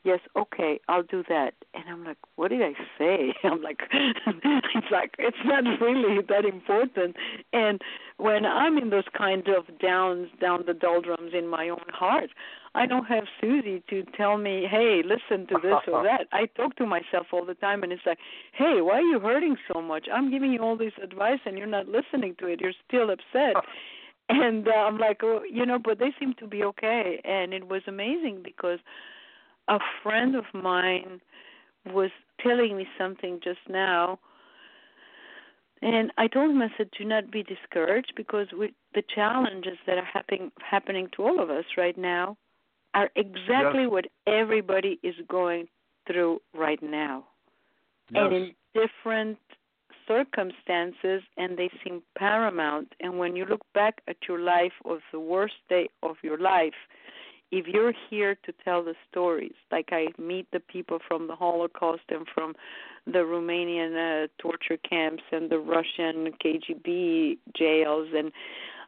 yes, okay, I'll do that. And I'm like, what did I say? I'm like, it's like it's not really that important. And when I'm in those kind of downs, down the doldrums in my own heart, I don't have Susie to tell me, hey, listen to this or that. I talk to myself all the time, and it's like, hey, why are you hurting so much? I'm giving you all this advice, and you're not listening to it. You're still upset. And uh, I'm like, oh, you know, but they seem to be okay. And it was amazing because a friend of mine was telling me something just now and I told him, I said, do not be discouraged because we, the challenges that are happening happening to all of us right now are exactly Yes. what everybody is going through right now, Yes. and in different circumstances, and they seem paramount. And when you look back at your life of the worst day of your life, if you're here to tell the stories, like I meet the people from the Holocaust and from the Romanian uh, torture camps and the Russian KGB jails, and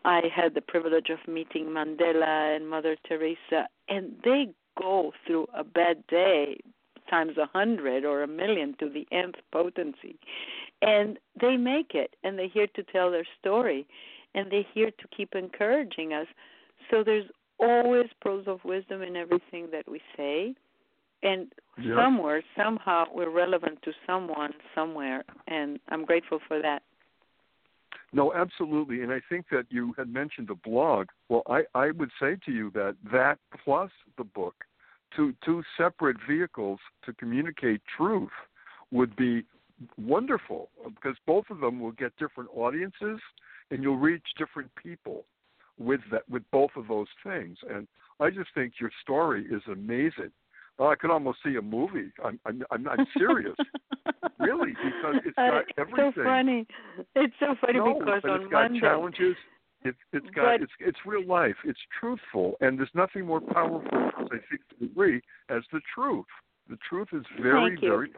I had the privilege of meeting Mandela and Mother Teresa, and they go through a bad day times a hundred or a million to the nth potency, and they make it, and they're here to tell their story, and they're here to keep encouraging us. So there's always pearls of wisdom in everything that we say and Yep. somewhere somehow we're relevant to someone somewhere and i'm grateful for that No, absolutely. And I think that you had mentioned a blog. Well, I, I would say to you that that plus the book, two, two separate vehicles to communicate truth, would be wonderful because both of them will get different audiences and you'll reach different people with that with both of those things. And I just think your story is amazing. Oh, I could almost see a movie. I'm I'm, I'm not serious, really, because it's got it's everything. It's so funny it's so funny no, because but on it's got monday challenges. It's it's got But- it's it's real life. It's truthful, and there's nothing more powerful, as I think to agree, as the truth. The truth is very Thank you. very.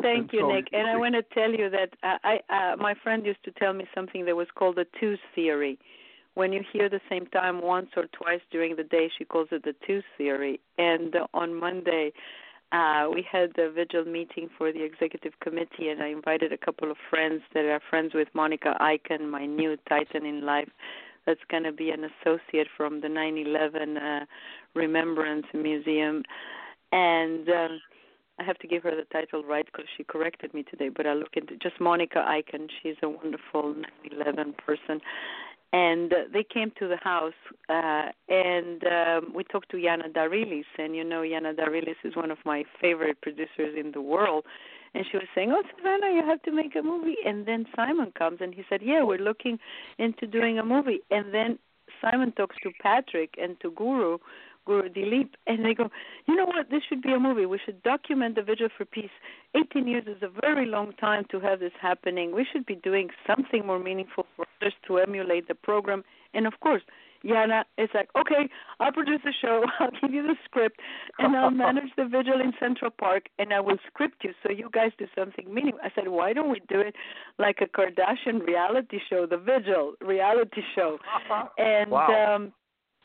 Thank you, Nick. And I want to tell you that uh, I, uh, my friend used to tell me something that was called the tooth theory. When you hear the same time once or twice during the day, she calls it the two theory. And on Monday, uh, we had the vigil meeting for the executive committee, and I invited a couple of friends that are friends with Monica Iken, my new titan in life. That's going to be an associate from the 9/11 uh, Remembrance Museum, and um, I have to give her the title right because she corrected me today. But I look into just Monica Iken. She's a wonderful 9/11 person, and they came to the house uh, and um, we talked to Yana Darilis, and you know Yana Darilis is one of my favorite producers in the world. And she was saying, "Oh, Savannah, you have to make a movie." And then Simon comes and he said, "Yeah, we're looking into doing a movie." And then Simon talks to Patrick and to Guru, Guru Dilip, and they go, you know what? This should be a movie. We should document the Vigil for Peace. 18 years is a very long time to have this happening. We should be doing something more meaningful for others to emulate the program. And of course, Yana is like, okay, I'll produce the show, I'll give you the script, and I'll manage the vigil in Central Park, and I will script you so you guys do something meaningful. I said, why don't we do it like a Kardashian reality show, The Vigil reality show? And wow. um,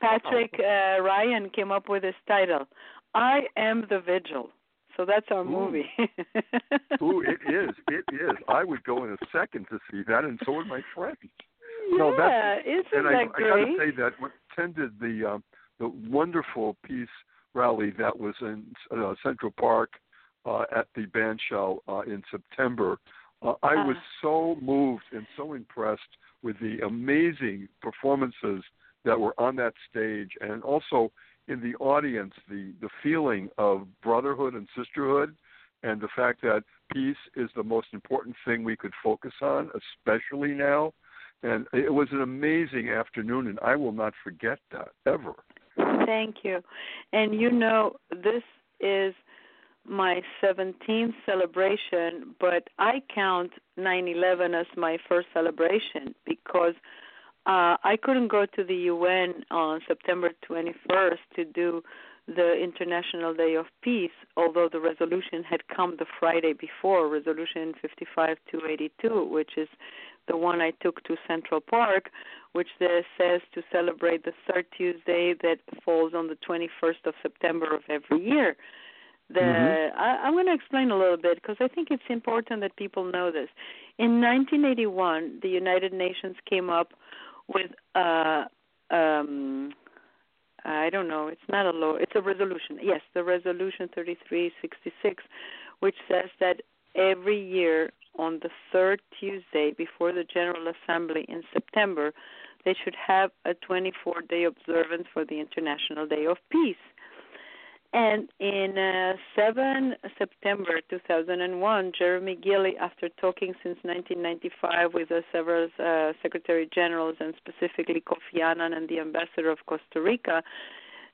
Patrick uh, Ryan came up with this title, I Am the Vigil. So that's our Ooh. movie. Ooh, it is. It is. I would go in a second to see that, and so would my friends. yeah, No, that's- isn't and I, that I got to say that when I attended the um, the wonderful peace rally that was in uh, Central Park uh, at the band shell uh, in September, uh, I was Ah. so moved and so impressed with the amazing performances that were on that stage, and also in the audience, the the feeling of brotherhood and sisterhood, and the fact that peace is the most important thing we could focus on, especially now. And it was an amazing afternoon, and I will not forget that ever. Thank you. And you know, this is my 17th celebration, but I count 9/11 as my first celebration because uh, I couldn't go to the UN on September 21st to do the International Day of Peace, although the resolution had come the Friday before, Resolution 55282, which is the one I took to Central Park, which there says to celebrate the third Tuesday that falls on the 21st of September of every year. The Mhm. I, I'm going to explain a little bit because I think it's important that people know this. In 1981, the United Nations came up with uh, um, I don't know. It's not a law. It's a resolution. Yes, the resolution 3366, which says that every year on the third Tuesday before the General Assembly in September, they should have a 24-day observance for the International Day of Peace. And in uh, 7 September 2001, Jeremy Gilley, after talking since 1995 with the several uh, Secretary Generals and specifically Kofi Annan and the Ambassador of Costa Rica,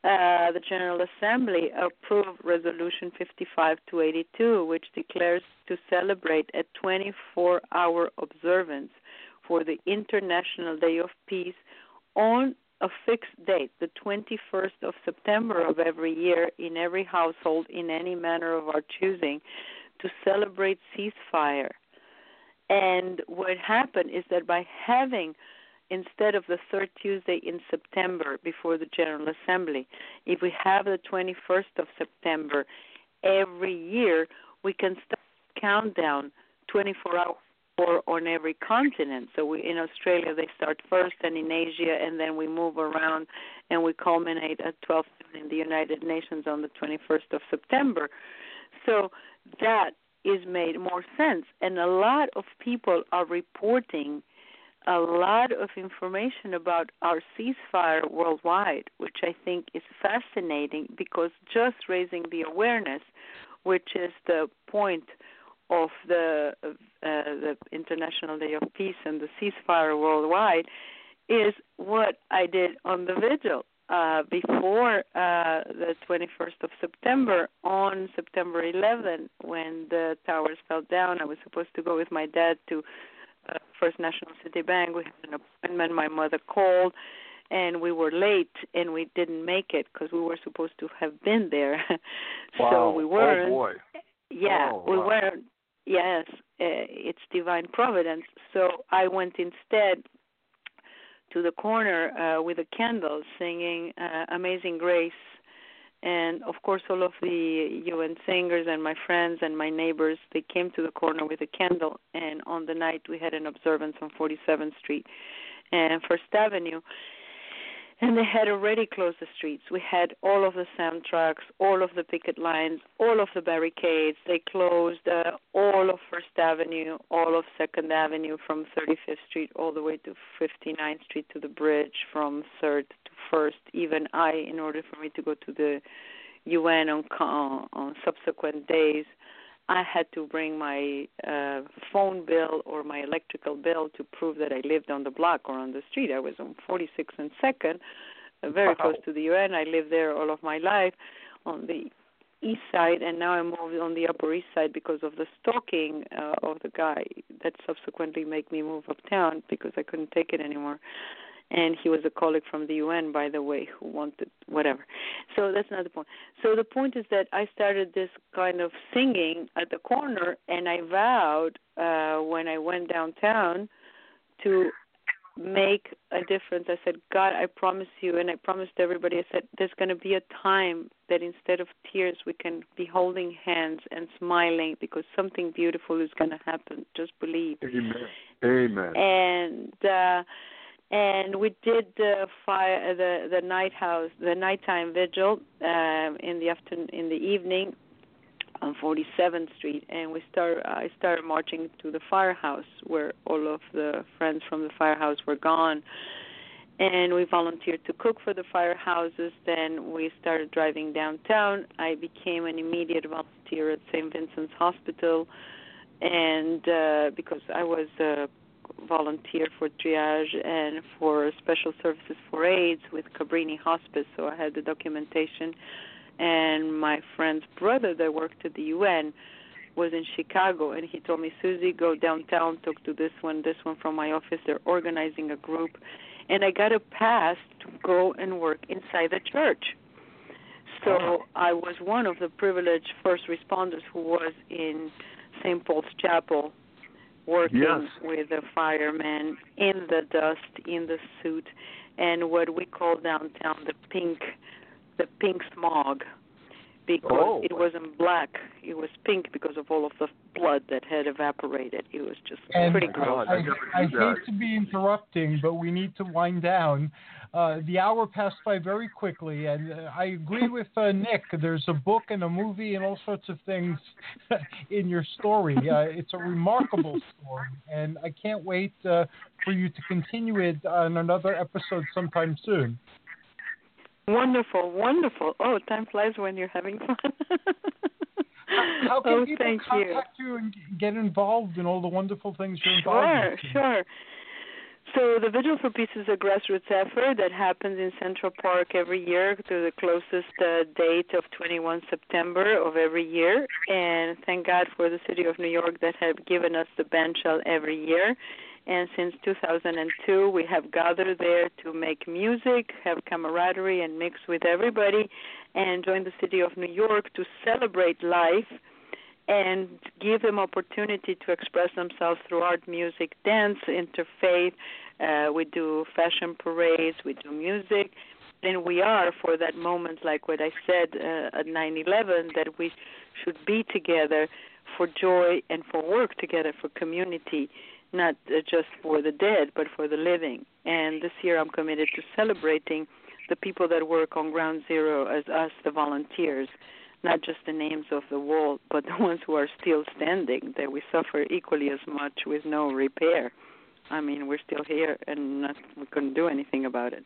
uh, the General Assembly approved Resolution 55282, which declares to celebrate a 24 hour observance for the International Day of Peace on a fixed date, the 21st of September of every year, in every household, in any manner of our choosing, to celebrate ceasefire. And what happened is that by having, instead of the third Tuesday in September before the General Assembly, if we have the 21st of September every year, we can start countdown 24 hours or on every continent. So we, in Australia they start first, and in Asia, and then we move around, and we culminate at 12 in the United Nations on the 21st of September. So that is made more sense, and a lot of people are reporting a lot of information about our ceasefire worldwide, which I think is fascinating because just raising the awareness, which is the point of the uh, the International Day of Peace and the ceasefire worldwide is what I did on the vigil uh, before uh, the 21st of September. On September 11, when the towers fell down, I was supposed to go with my dad to uh, First National City Bank. We had an appointment. My mother called. And we were late, and we didn't make it because we were supposed to have been there. Wow. so we weren't. Oh boy. Yeah, Oh, we wow. weren't. Yes, uh, it's divine providence. So I went instead to the corner uh, with a candle, singing uh, "Amazing Grace," and of course, all of the UN singers and my friends and my neighbors they came to the corner with a candle. And on the night, we had an observance on 47th Street and First Avenue and they had already closed the streets. We had all of the sound trucks, all of the picket lines, all of the barricades. They closed uh, all of First Avenue, all of Second Avenue from 35th Street all the way to 59th Street to the bridge from Third to First. Even I, in order for me to go to the UN on on, on subsequent days, I had to bring my uh, phone bill or my electrical bill to prove that I lived on the block or on the street. I was on 46th and Second, uh, very Wow. close to the UN. I lived there all of my life on the east side, and now I moved on the upper east side because of the stalking uh, of the guy that subsequently made me move uptown because I couldn't take it anymore. And he was a colleague from the UN, by the way, who wanted whatever. So that's not the point. So the point is that I started this kind of singing at the corner, and I vowed uh, when I went downtown to make a difference. I said, God, I promise you, and I promised everybody, I said, there's going to be a time that instead of tears, we can be holding hands and smiling because something beautiful is going to happen. Just believe. Amen. Amen. And uh, and we did the fire, the the night house, the nighttime vigil um, in the afternoon, in the evening on 47th Street, and we start. I started marching to the firehouse where all of the friends from the firehouse were gone, and we volunteered to cook for the firehouses. Then we started driving downtown. I became an immediate volunteer at St. Vincent's Hospital, and uh, because I was a volunteer for triage and for special services for AIDS with Cabrini Hospice, so I had the documentation and my friend's brother that worked at the UN was in Chicago, and he told me, Susie, go downtown, talk to this one, this one from my office. They're organizing a group, and I got a pass to go and work inside the church. So oh. I was one of the privileged first responders who was in St. Paul's Chapel working Yes. with the firemen in the dust, in the suit, and what we call downtown the pink the pink smog because Oh. it wasn't black it was pink because of all of the blood that had evaporated it was just And pretty gross I I, never I hate to be interrupting, but we need to wind down. Uh, the hour passed by very quickly, and uh, I agree with uh, Nick. There's a book and a movie and all sorts of things in your story. Uh, it's a remarkable story, and I can't wait uh, for you to continue it on another episode sometime soon. wonderful wonderful oh time flies when you're having fun How can oh people thank you contact you. and get involved in all the wonderful things you're involved Sure, in? sure. So the Vigil for Peace is a grassroots effort that happens in Central Park every year to the closest uh, date of 21 September of every year. And thank God for the City of New York that have given us the bench shell every year. And since 2002, we have gathered there to make music, have camaraderie, and mix with everybody, and join the City of New York to celebrate life and give them opportunity to express themselves through art, music, dance, interfaith. Uh, we do fashion parades, we do music, and we are for that moment, like what I said uh, at 9/11, that we should be together for joy and for work together for community, not uh, just for the dead, but for the living. And this year, I'm committed to celebrating the people that work on Ground Zero as us, the volunteers not just the names of the wall, but the ones who are still standing, that we suffer equally as much with no repair. I mean, we're still here and not, we couldn't do anything about it.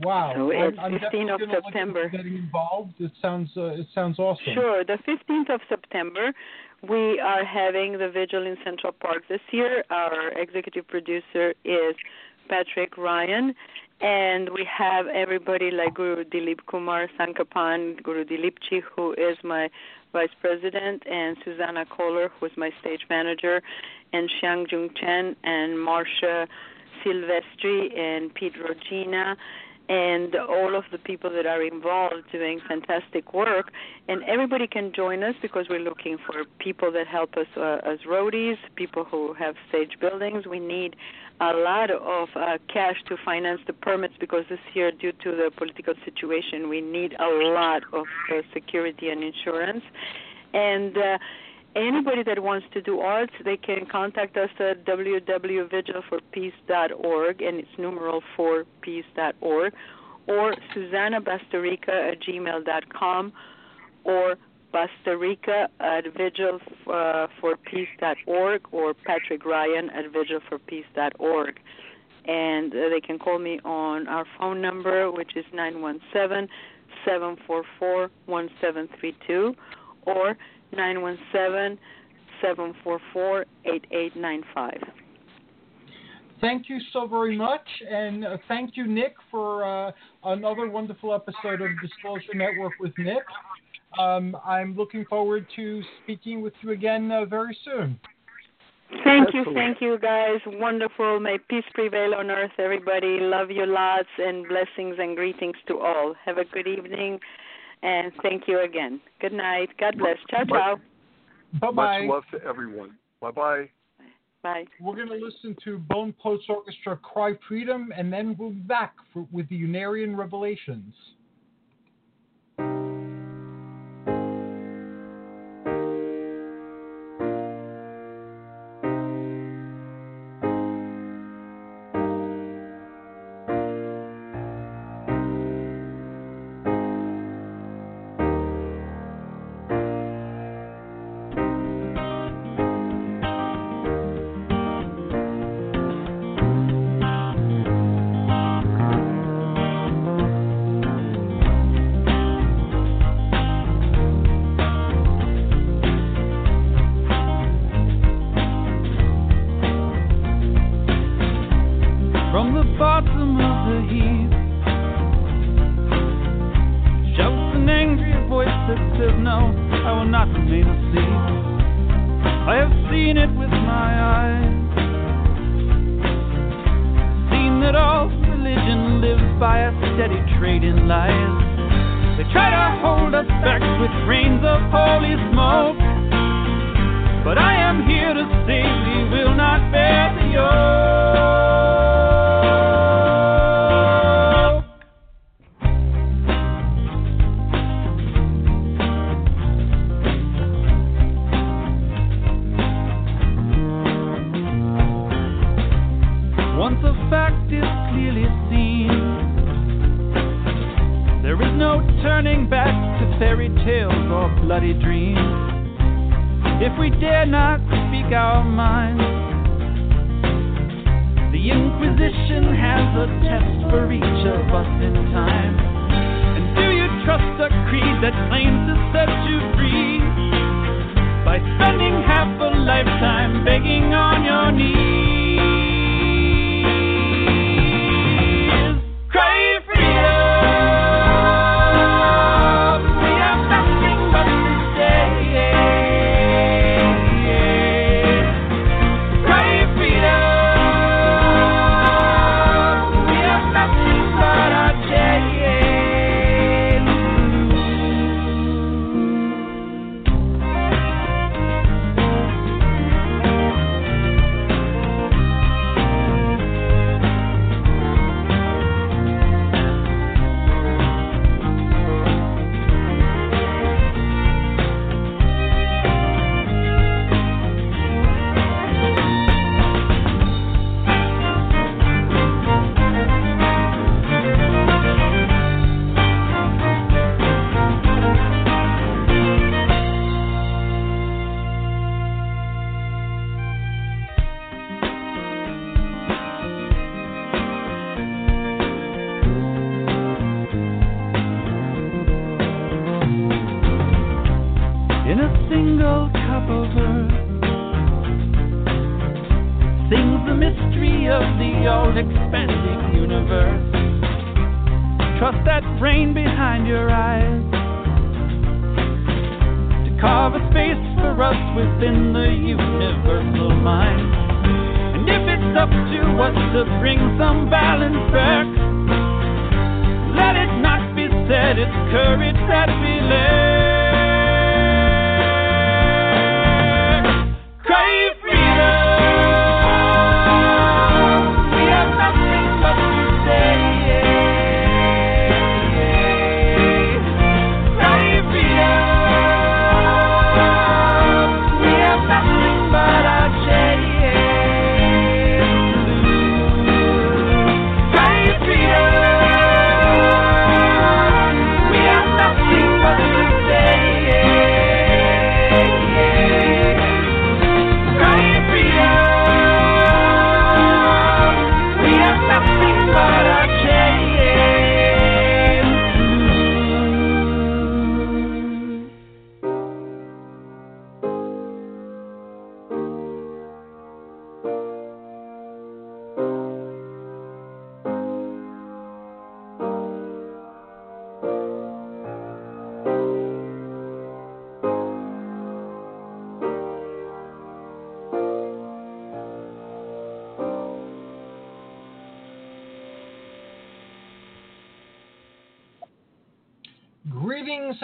Wow. So I'm- I'm 15 definitely of gonna look into September. Getting involved. It sounds uh, it sounds awesome. Sure. The 15th of September, we are having the vigil in Central Park this year. Our executive producer is Patrick Ryan, and we have everybody like Guru Dilip Kumar Sankapan, Guru Dilipchi, who is my vice president, and Susanna Kohler, who is my stage manager, and Xiang Jung Chen, and Marcia Silvestri, and Pete Regina, and all of the people that are involved doing fantastic work. And everybody can join us because we're looking for people that help us uh, as roadies, people who have stage buildings. We need a lot of uh, cash to finance the permits because this year, due to the political situation, we need a lot of uh, security and insurance. And uh, anybody that wants to do arts, they can contact us at www.vigilforpeace.org, and it's numeral for peace.org, or Susana Bastarrica at gmail.com, or Basterica at vigilforpeace.org, or Patrick Ryan at vigilforpeace.org. And uh, they can call me on our phone number, which is 917 744 1732, or 917 744 8895. Thank you so very much, and uh, thank you, Nick, for uh, another wonderful episode of Disclosure Network with Nick. Um, I'm looking forward to speaking with you again uh, very soon. Thank you, thank you, guys. Wonderful. May peace prevail on earth, everybody. Love you lots, and blessings and greetings to all. Have a good evening and thank you again. Good night. God bless. Ciao, ciao. Bye bye. Much love to everyone. Bye bye. Bye. We're going to listen to Bone Post Orchestra Cry Freedom, and then we'll be back for, with the Unarian Revelations.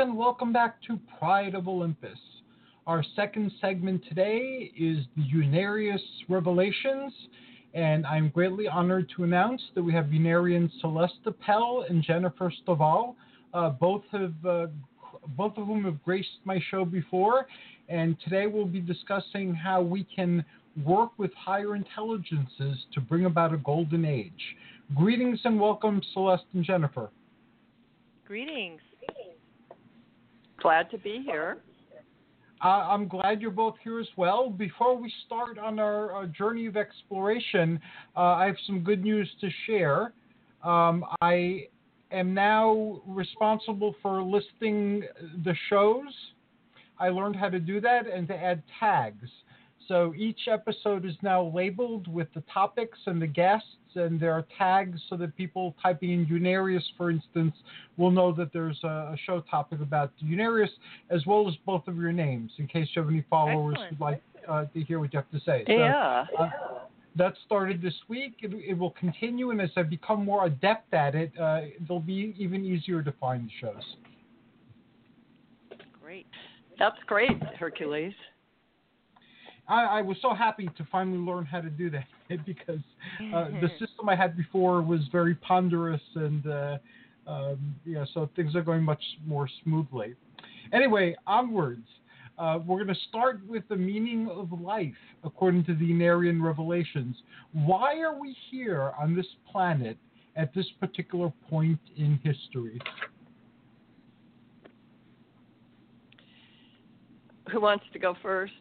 And welcome back to Pride of Olympus. Our second segment today is the Unarius Revelations, and I'm greatly honored to announce that we have Unarian Celeste Appel and Jennifer Stovall. Uh, both have uh, both of whom have graced my show before, and today we'll be discussing how we can work with higher intelligences to bring about a golden age. Greetings and welcome, Celeste and Jennifer. Greetings. Glad to be here. Uh, I'm glad you're both here as well. Before we start on our, our journey of exploration, uh, I have some good news to share. Um, I am now responsible for listing the shows. I learned how to do that and to add tags. So each episode is now labeled with the topics and the guests, and there are tags so that people typing in Unarius, for instance, will know that there's a, show topic about Unarius, as well as both of your names, in case you have any followers Excellent. who'd like uh, to hear what you have to say. Yeah. So, uh, that started this week. It, it, will continue, and as I become more adept at it, uh, it'll be even easier to find the shows. Great. That's great, Hercules. I, I, was so happy to finally learn how to do that because uh, the system I had before was very ponderous and uh, um, yeah, so things are going much more smoothly. Anyway, onwards. Uh, we're going to start with the meaning of life according to the Unarian revelations. Why are we here on this planet at this particular point in history? Who wants to go first?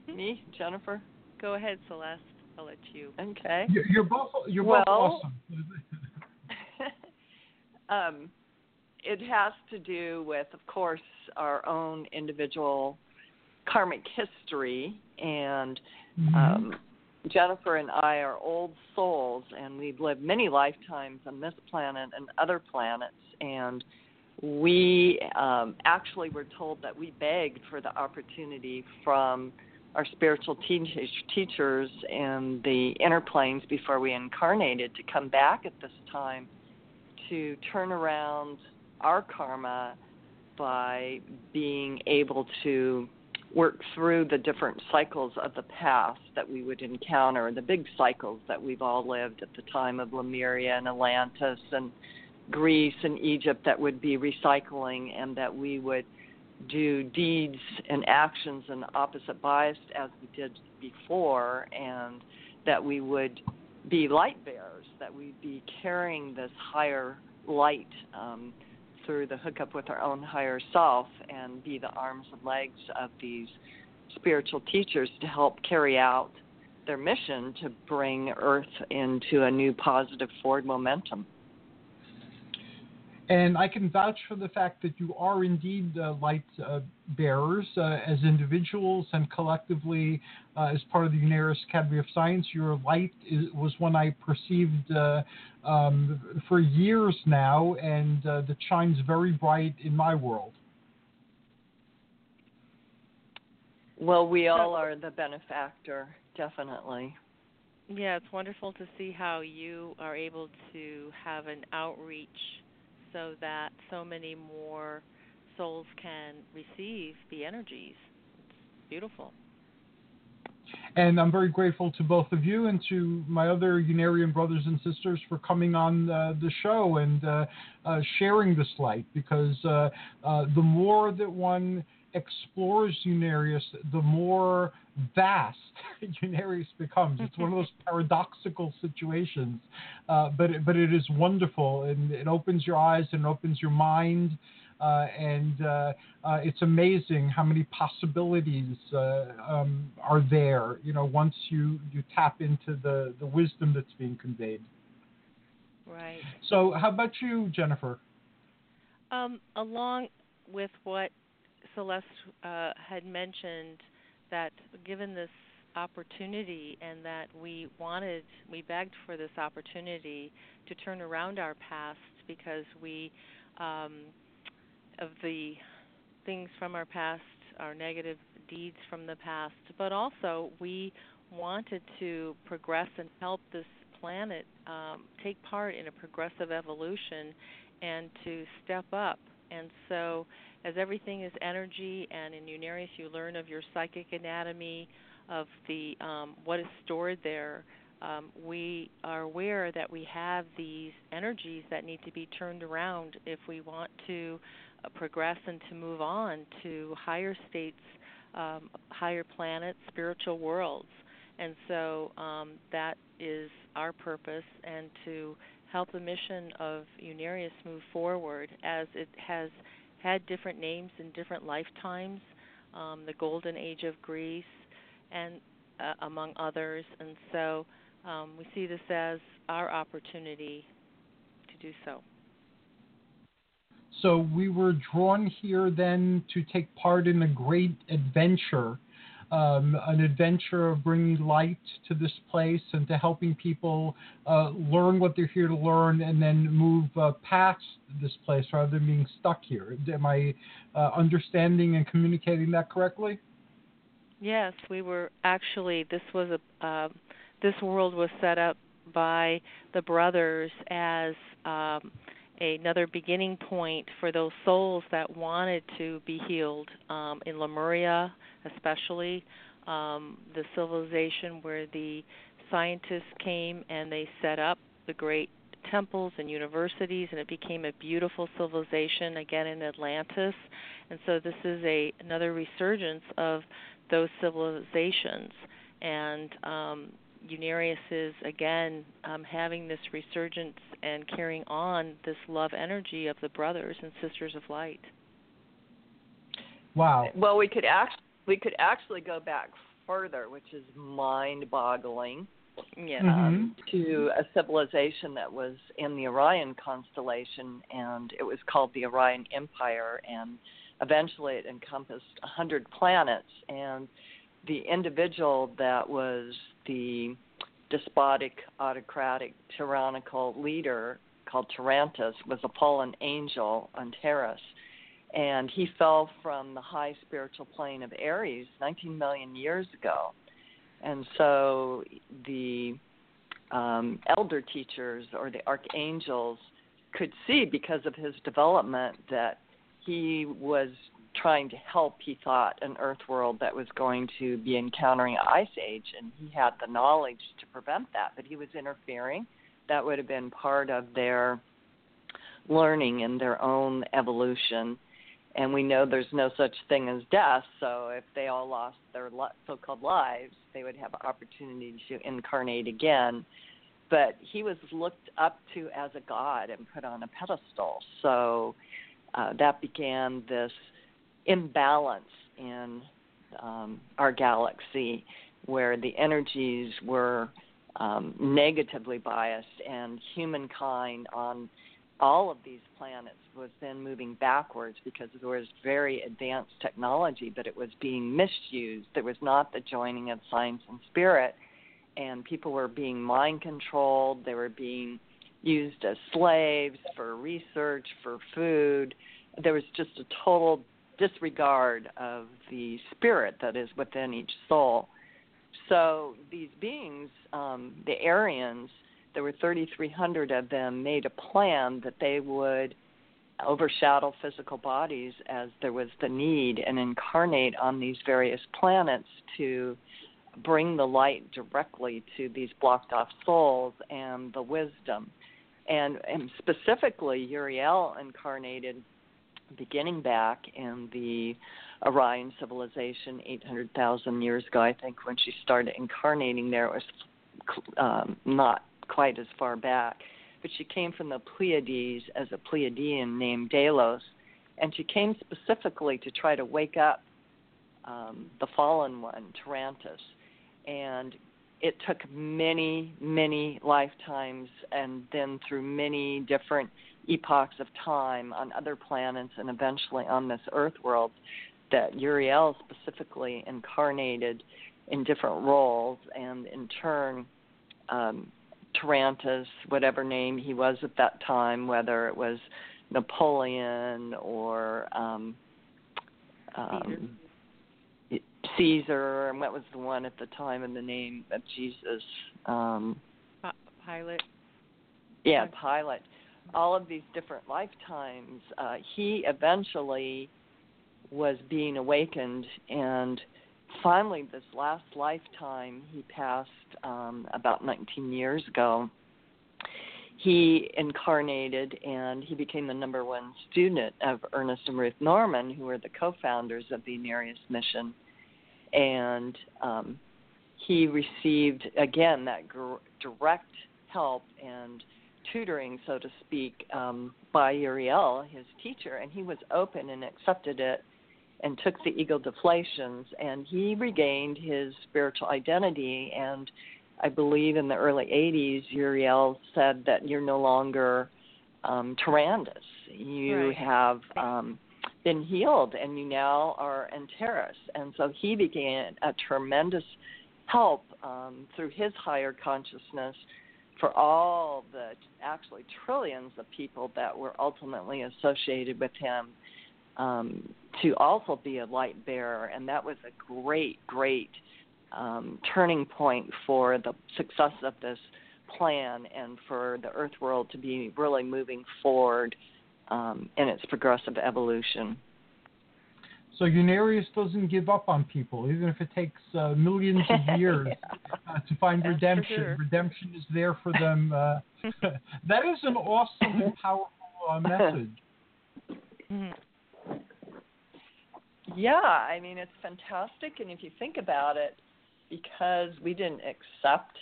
Me, Jennifer. Go ahead, Celeste. I'll let you. Okay. You're, you're both. You're well, both awesome. um, it has to do with, of course, our own individual karmic history, and mm-hmm. um, Jennifer and I are old souls, and we've lived many lifetimes on this planet and other planets, and we um, actually were told that we begged for the opportunity from our spiritual te- teachers in the inner planes before we incarnated to come back at this time to turn around our karma by being able to work through the different cycles of the past that we would encounter, the big cycles that we've all lived at the time of Lemuria and Atlantis and Greece and Egypt that would be recycling and that we would – do deeds and actions and opposite biased as we did before, and that we would be light bearers, that we'd be carrying this higher light um, through the hookup with our own higher self and be the arms and legs of these spiritual teachers to help carry out their mission to bring Earth into a new positive forward momentum. And I can vouch for the fact that you are indeed uh, light uh, bearers uh, as individuals and collectively uh, as part of the Unarius Academy of Science. Your light is, was one I perceived uh, um, for years now, and uh, that shines very bright in my world. Well, we all are the benefactor, definitely. Yeah, it's wonderful to see how you are able to have an outreach so that so many more souls can receive the energies. It's beautiful. And I'm very grateful to both of you and to my other Unarian brothers and sisters for coming on uh, the show and uh, uh, sharing this light because uh, uh, the more that one explores Unarius, the more vast Unarius becomes. It's one of those paradoxical situations, uh, but it, but it is wonderful and it opens your eyes and opens your mind. Uh, and uh, uh it's amazing how many possibilities uh, um, are there. You know, once you, you tap into the, the wisdom that's being conveyed. Right. So, how about you, Jennifer? Um, along with what Celeste uh, had mentioned that given this opportunity and that we wanted, we begged for this opportunity to turn around our past because we, um, of the things from our past, our negative deeds from the past, but also we wanted to progress and help this planet um, take part in a progressive evolution and to step up. And so, as everything is energy, and in Unarius you learn of your psychic anatomy, of the um, what is stored there. Um, we are aware that we have these energies that need to be turned around if we want to uh, progress and to move on to higher states, um, higher planets, spiritual worlds. And so um, that is our purpose, and to help the mission of Unarius move forward as it has had different names in different lifetimes um, the Golden Age of Greece, and uh, among others. And so um, we see this as our opportunity to do so. So we were drawn here then to take part in a great adventure um, an adventure of bringing light to this place and to helping people uh, learn what they're here to learn and then move uh, past this place rather than being stuck here. Am I uh, understanding and communicating that correctly? Yes, we were actually. This was a. Uh, this world was set up by the brothers as um, another beginning point for those souls that wanted to be healed um, in Lemuria, especially um, the civilization where the scientists came and they set up the great temples and universities and it became a beautiful civilization again in Atlantis. And so this is a another resurgence of those civilizations. And um, Unarius is again um, having this resurgence and carrying on this love energy of the brothers and sisters of light. Wow. Well, we could actually we could actually go back further, which is mind-boggling. Yeah. Um, Mm-hmm. to a civilization that was in the Orion constellation, and it was called the Orion Empire, and eventually it encompassed a hundred planets. And the individual that was the despotic, autocratic, tyrannical leader called Tyrantus was a fallen angel on Terrace and he fell from the high spiritual plane of Eros 19 million years ago. And so the um, elder teachers or the archangels could see because of his development that he was trying to help, he thought, an earth world that was going to be encountering ice age, and he had the knowledge to prevent that, but he was interfering. That would have been part of their learning and their own evolution and we know there's no such thing as death. So if they all lost their so-called lives, they would have opportunity to incarnate again. But he was looked up to as a god and put on a pedestal. So uh, that began this imbalance in um, our galaxy, where the energies were um, negatively biased, and humankind on all of these planets was then moving backwards because there was very advanced technology, but it was being misused. There was not the joining of science and spirit, and people were being mind controlled. They were being used as slaves for research, for food. There was just a total disregard of the spirit that is within each soul. So these beings, um, the Aryans, there were 3,300 of them, made a plan that they would overshadow physical bodies as there was the need and incarnate on these various planets to bring the light directly to these blocked off souls and the wisdom. And, and specifically, Uriel incarnated beginning back in the Orion civilization 800,000 years ago, I think, when she started incarnating there. It was um, not quite as far back. But she came from the Pleiades as a Pleiadian named Delos, and she came specifically to try to wake up um, the fallen one, Tyrantus. And it took many, many lifetimes and then through many different epochs of time on other planets and eventually on this earth world that Uriel specifically incarnated in different roles and in turn um, Tyrantus, whatever name he was at that time, whether it was Napoleon or um, um, Caesar, and what was the one at the time in the name of Jesus? Um, Pilate. Yeah, Pilate. All of these different lifetimes, uh, he eventually was being awakened and finally this last lifetime he passed um, about 19 years ago he incarnated and he became the number one student of ernest and ruth norman who were the co-founders of the Unarius mission. And um, he received again that gr- direct help and tutoring so to speak um, by uriel his teacher and he was open and accepted it and took the ego deflations, and he regained his spiritual identity. And I believe in the early 80s, Uriel said that you're no longer um, Tyrannus. You right. have um, been healed, and you now are Antares. And so he began a tremendous help um, through his higher consciousness for all the actually trillions of people that were ultimately associated with him um, to also be a light bearer, and that was a great, great um, turning point for the success of this plan and for the Earth world to be really moving forward um, in its progressive evolution. So Unarius doesn't give up on people, even if it takes uh, millions of years yeah. uh, to find That's redemption. sure. Redemption is there for them. Uh, that is an awesome, powerful uh, message. Mhm. Yeah, I mean it's fantastic, and if you think about it, because we didn't accept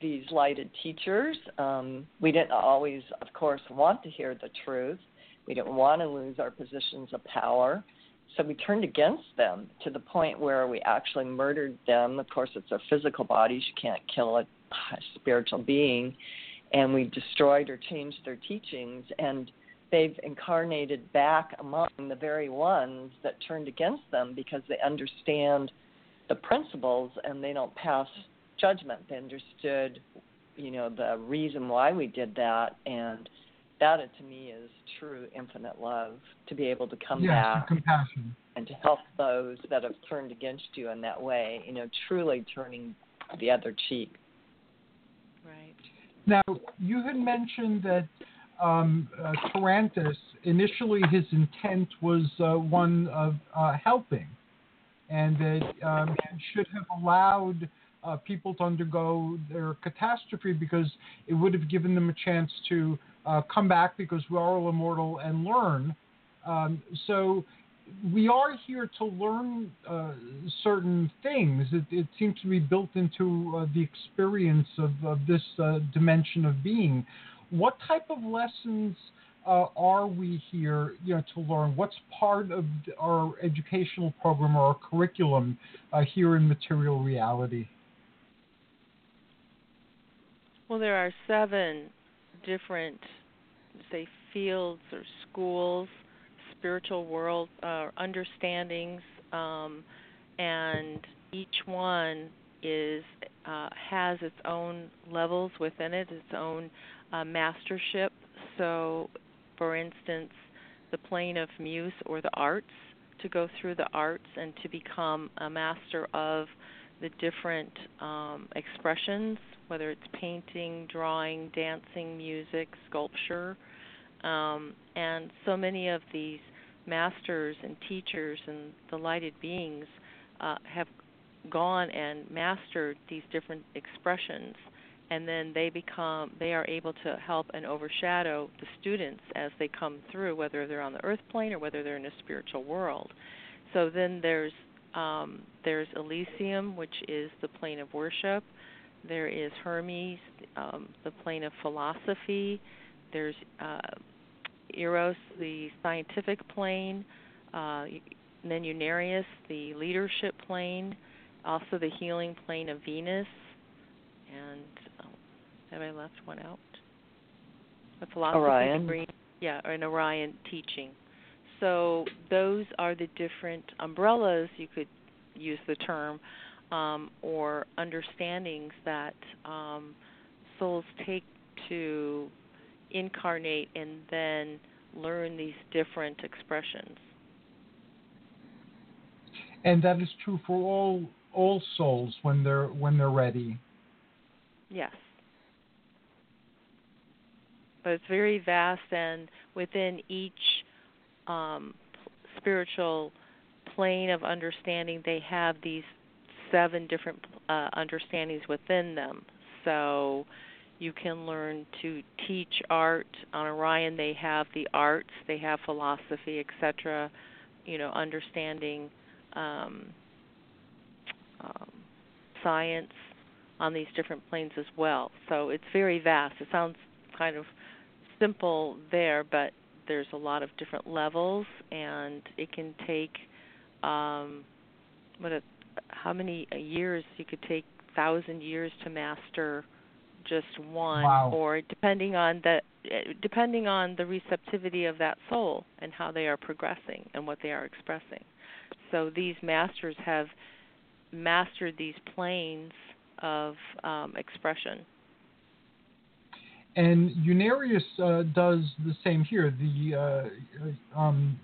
these lighted teachers, um, we didn't always, of course, want to hear the truth. We didn't want to lose our positions of power, so we turned against them to the point where we actually murdered them. Of course, it's their physical bodies; you can't kill a, spiritual being, and we destroyed or changed their teachings and they've incarnated back among the very ones that turned against them because they understand the principles and they don't pass judgment. They understood, you know, the reason why we did that, and that to me is true infinite love to be able to come yes, back compassion. and to help those that have turned against you in that way. You know, truly turning the other cheek. Right. Now, you had mentioned that um, uh, Tyrantus, initially his intent was uh, one of uh, helping, and that um, he should have allowed uh, people to undergo their catastrophe because it would have given them a chance to uh, come back because we are all immortal and learn. Um, so we are here to learn uh, certain things. It, it, seems to be built into uh, the experience of, of this uh, dimension of being. What type of lessons uh, are we here, you know, to learn? What's part of our educational program or our curriculum uh, here in material reality? Well, there are seven different, say, fields or schools, spiritual world uh, understandings, um, and each one is uh, has its own levels within it, its own uh, mastership. So, for instance, the plane of muse or the arts, to go through the arts and to become a master of the different um, expressions, whether it's painting, drawing, dancing, music, sculpture. Um, and so many of these masters and teachers and the lighted beings uh, have gone and mastered these different expressions and then they become they are able to help and overshadow the students as they come through whether they're on the earth plane or whether they're in a spiritual world so then there's um, there's elysium which is the plane of worship there is hermes um, the plane of philosophy there's uh, eros the scientific plane uh, then Unarius, the leadership plane, also the healing plane of Venus, and oh, have I left one out? The philosophy Orion. degree, yeah, an Orion teaching. So those are the different umbrellas you could use the term, um, or understandings that um, souls take to incarnate and then learn these different expressions. And that is true for all all souls when they're when they're ready. Yes. but it's very vast, and within each um, spiritual plane of understanding, they have these seven different uh, understandings within them. So you can learn to teach art on Orion. They have the arts, they have philosophy, etc. You know, understanding um, um, science on these different planes as well. So it's very vast. It sounds kind of simple there, but there's a lot of different levels, and it can take um, what a, how many years you could take thousand years to master just one, wow. or depending on the depending on the receptivity of that soul and how they are progressing and what they are expressing. So these masters have mastered these planes of um, expression. And Unarius uh, does the same here. The uh, um,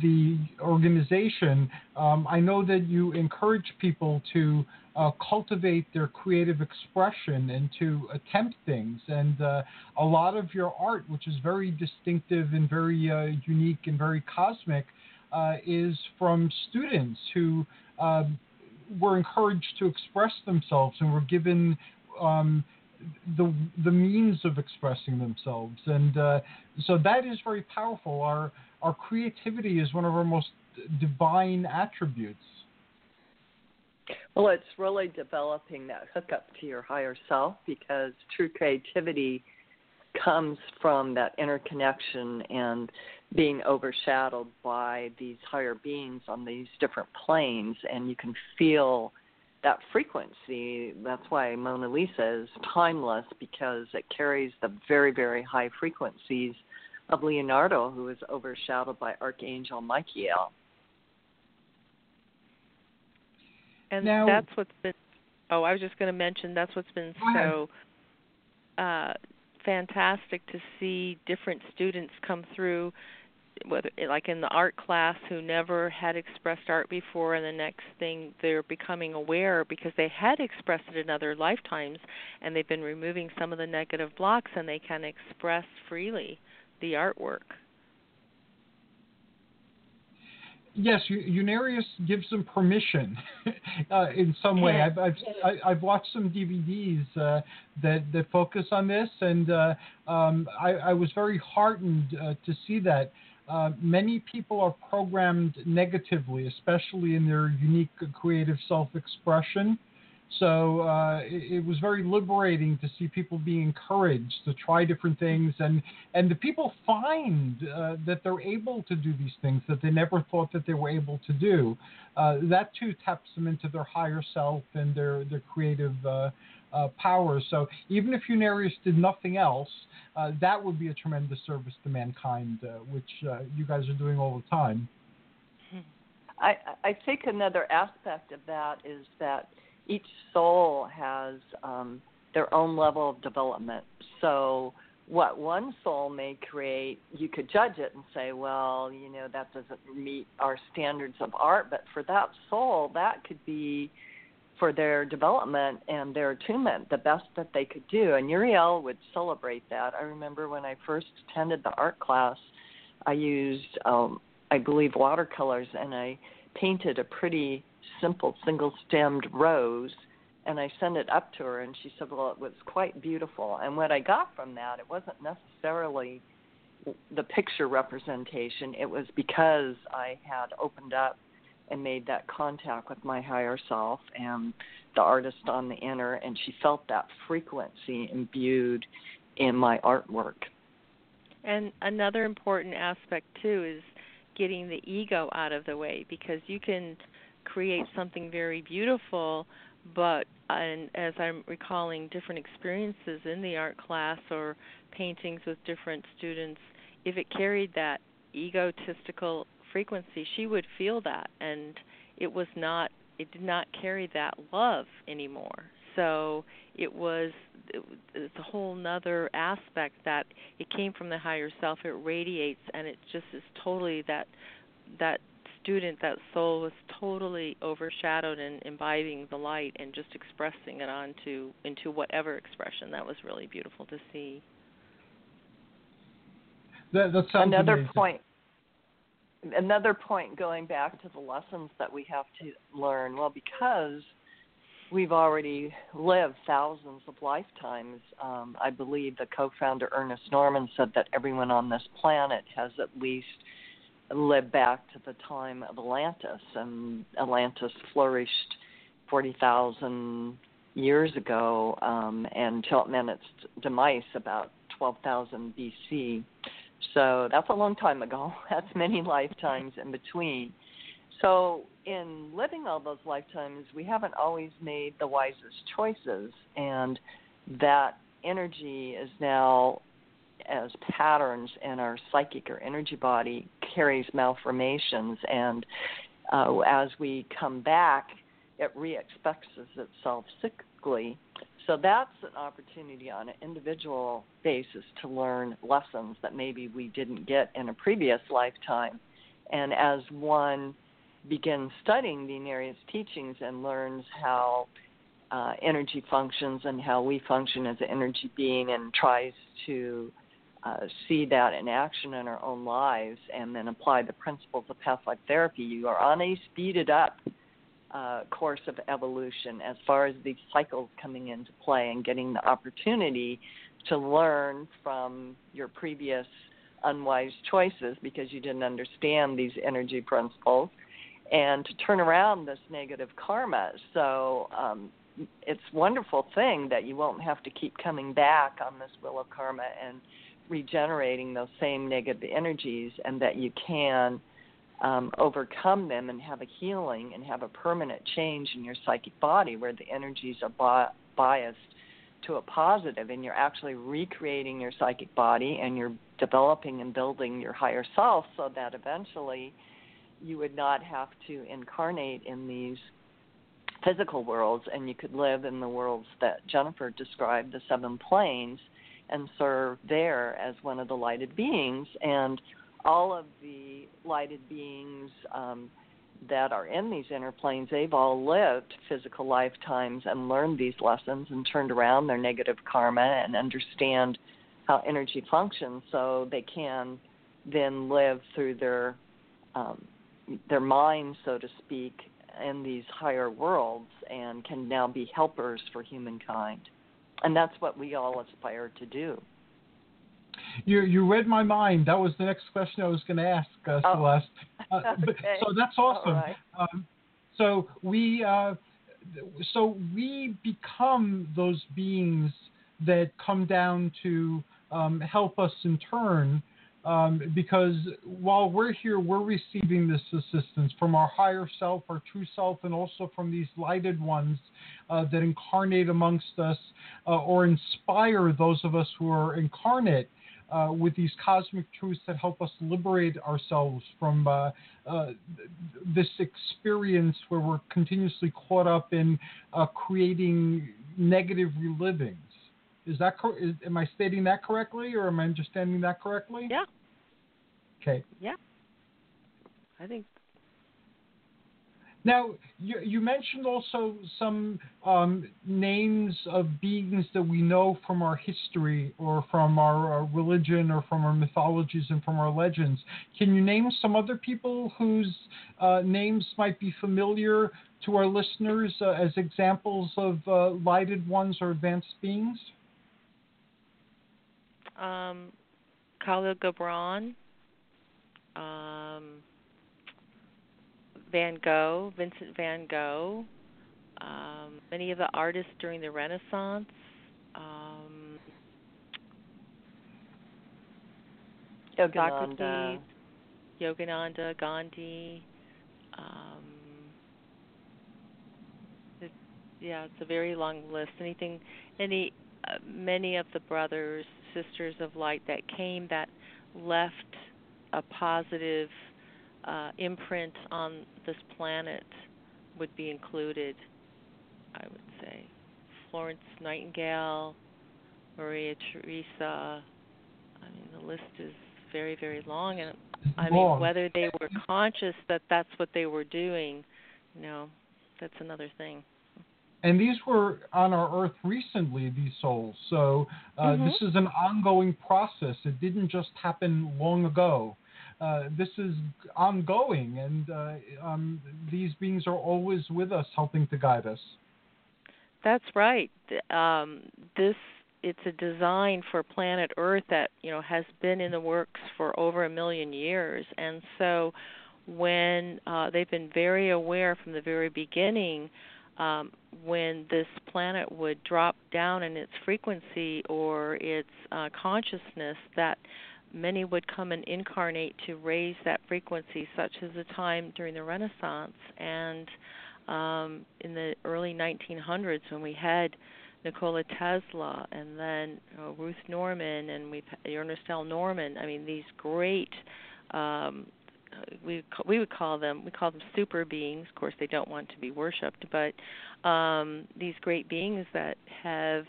the organization, um, I know that you encourage people to uh, cultivate their creative expression and to attempt things. And uh, a lot of your art, which is very distinctive and very uh, unique and very cosmic, uh, is from students who um, were encouraged to express themselves and were given um, the the means of expressing themselves, and uh, so that is very powerful. Our our creativity is one of our most divine attributes. Well, it's really developing that hookup to your higher self because true creativity comes from that interconnection and being overshadowed by these higher beings on these different planes, and you can feel that frequency. That's why Mona Lisa is timeless because it carries the very, very high frequencies of Leonardo, who is overshadowed by Archangel Michael. And now, that's what's been. Oh, I was just going to mention that's what's been so uh, fantastic to see different students come through whether like in the art class who never had expressed art before and the next thing they're becoming aware because they had expressed it in other lifetimes and they've been removing some of the negative blocks and they can express freely the artwork. Yes, Unarius gives them permission uh, in some way. I've I've, I've watched some DVDs uh, that that focus on this, and uh, um, I, I, was very heartened uh, to see that uh, many people are programmed negatively, especially in their unique creative self expression. So uh, it, it, was very liberating to see people being encouraged to try different things, and and the people find uh, that they're able to do these things that they never thought that they were able to do. Uh, that too taps them into their higher self and their their creative uh, powers. So even if Unarius did nothing else, uh, that would be a tremendous service to mankind, uh, which uh, you guys are doing all the time. I, I think another aspect of that is that each soul has um, their own level of development. So, what one soul may create, you could judge it and say, well, you know, that doesn't meet our standards of art. But for that soul, that could be for their development and their attunement the best that they could do. And Uriel would celebrate that. I remember when I first attended the art class, I used, um, I believe, watercolors and I painted a pretty simple single stemmed rose and I sent it up to her and she said, Well, it was quite beautiful. And what I got from that, it wasn't necessarily the picture representation, it was because I had opened up and made that contact with my higher self and the artist on the inner, and she felt that frequency imbued in my artwork. And another important aspect too is getting the ego out of the way because you can create something very beautiful, but and as I'm recalling different experiences in the art class or paintings with different students, if it carried that egotistical frequency, she would feel that, and it was not. It did not carry that love anymore. So it was it's a whole nother aspect that it came from the higher self. It radiates, and it just is totally that that student, that soul was totally overshadowed and imbibing the light and just expressing it onto into whatever expression. That was really beautiful to see. That, that sounds another amazing. point. Another point going back to the lessons that we have to learn. Well, because we've already lived thousands of lifetimes. Um, I believe the co-founder Ernest Norman said that everyone on this planet has at least lived back to the time of Atlantis, and Atlantis flourished forty thousand years ago, um, and till it met its demise about twelve thousand BC. So that's a long time ago. That's many lifetimes in between. So, in living all those lifetimes, we haven't always made the wisest choices, and that energy is now, as patterns in our psychic or energy body, carries malformations, and uh, as we come back, it re-expresses itself cyclically. So that's an opportunity on an individual basis to learn lessons that maybe we didn't get in a previous lifetime. And as one begins studying the Unarius teachings and learns how uh, energy functions and how we function as an energy being and tries to uh, see that in action in our own lives and then apply the principles of past life therapy, you are on a speeded up uh, course of evolution as far as these cycles coming into play and getting the opportunity to learn from your previous unwise choices because you didn't understand these energy principles and to turn around this negative karma. So um, it's a wonderful thing that you won't have to keep coming back on this wheel of karma and regenerating those same negative energies, and that you can um, overcome them and have a healing and have a permanent change in your psychic body where the energies are bi- biased to a positive and you're actually recreating your psychic body and you're developing and building your higher self so that eventually you would not have to incarnate in these physical worlds and you could live in the worlds that Jennifer described, the seven planes, and serve there as one of the lighted beings. And all of the lighted beings um, that are in these inner planes, they've all lived physical lifetimes and learned these lessons and turned around their negative karma and understand how energy functions so they can then live through their um, their minds, so to speak, in these higher worlds and can now be helpers for humankind. And that's what we all aspire to do. You you read my mind. That was the next question I was going to ask, uh, oh. Celeste. Uh, okay. so that's awesome. Right. Um, so we uh, so we become those beings that come down to um, help us in turn um, because while we're here, we're receiving this assistance from our higher self, our true self, and also from these lighted ones uh, that incarnate amongst us uh, or inspire those of us who are incarnate. Uh, with these cosmic truths that help us liberate ourselves from uh, uh, this experience where we're continuously caught up in uh, creating negative relivings. Is that cor- is, am I stating that correctly, or am I understanding that correctly? Yeah. Okay. Yeah. I think. Now you, you mentioned also some um, names of beings that we know from our history, or from our, our religion, or from our mythologies, and from our legends. Can you name some other people whose uh, names might be familiar to our listeners uh, as examples of uh, lighted ones or advanced beings? um, Khalil Gibran, um, Van Gogh, Vincent Van Gogh, um, many of the artists during the Renaissance. Um, Yogananda. Socrates, Yogananda, Gandhi. Um, it, yeah, it's a very long list. Anything, any, uh, many of the brothers, sisters of light that came that left a positive uh, imprint on this planet would be included. I would say Florence Nightingale, Maria Theresa. I mean, the list is very, very long, and I mean, whether they were conscious that that's what they were doing, you know, that's another thing. And these were on our Earth recently, these souls. So uh, Mhm. this is an ongoing process. It didn't just happen long ago. Uh, this is ongoing, and uh, um, these beings are always with us, helping to guide us. That's right. Um, this it's a design for planet Earth that you know has been in the works for over a million years, and so when uh, they've been very aware from the very beginning um, when this planet would drop down in its frequency or its uh, consciousness that many would come and incarnate to raise that frequency such as the time during the renaissance and um, in the early 1900s when we had Nikola Tesla and then uh, Ruth Norman and we've Ernest L. Norman. I mean, these great um, we we would call them we call them super beings. Of course, they don't want to be worshipped, but um, these great beings that have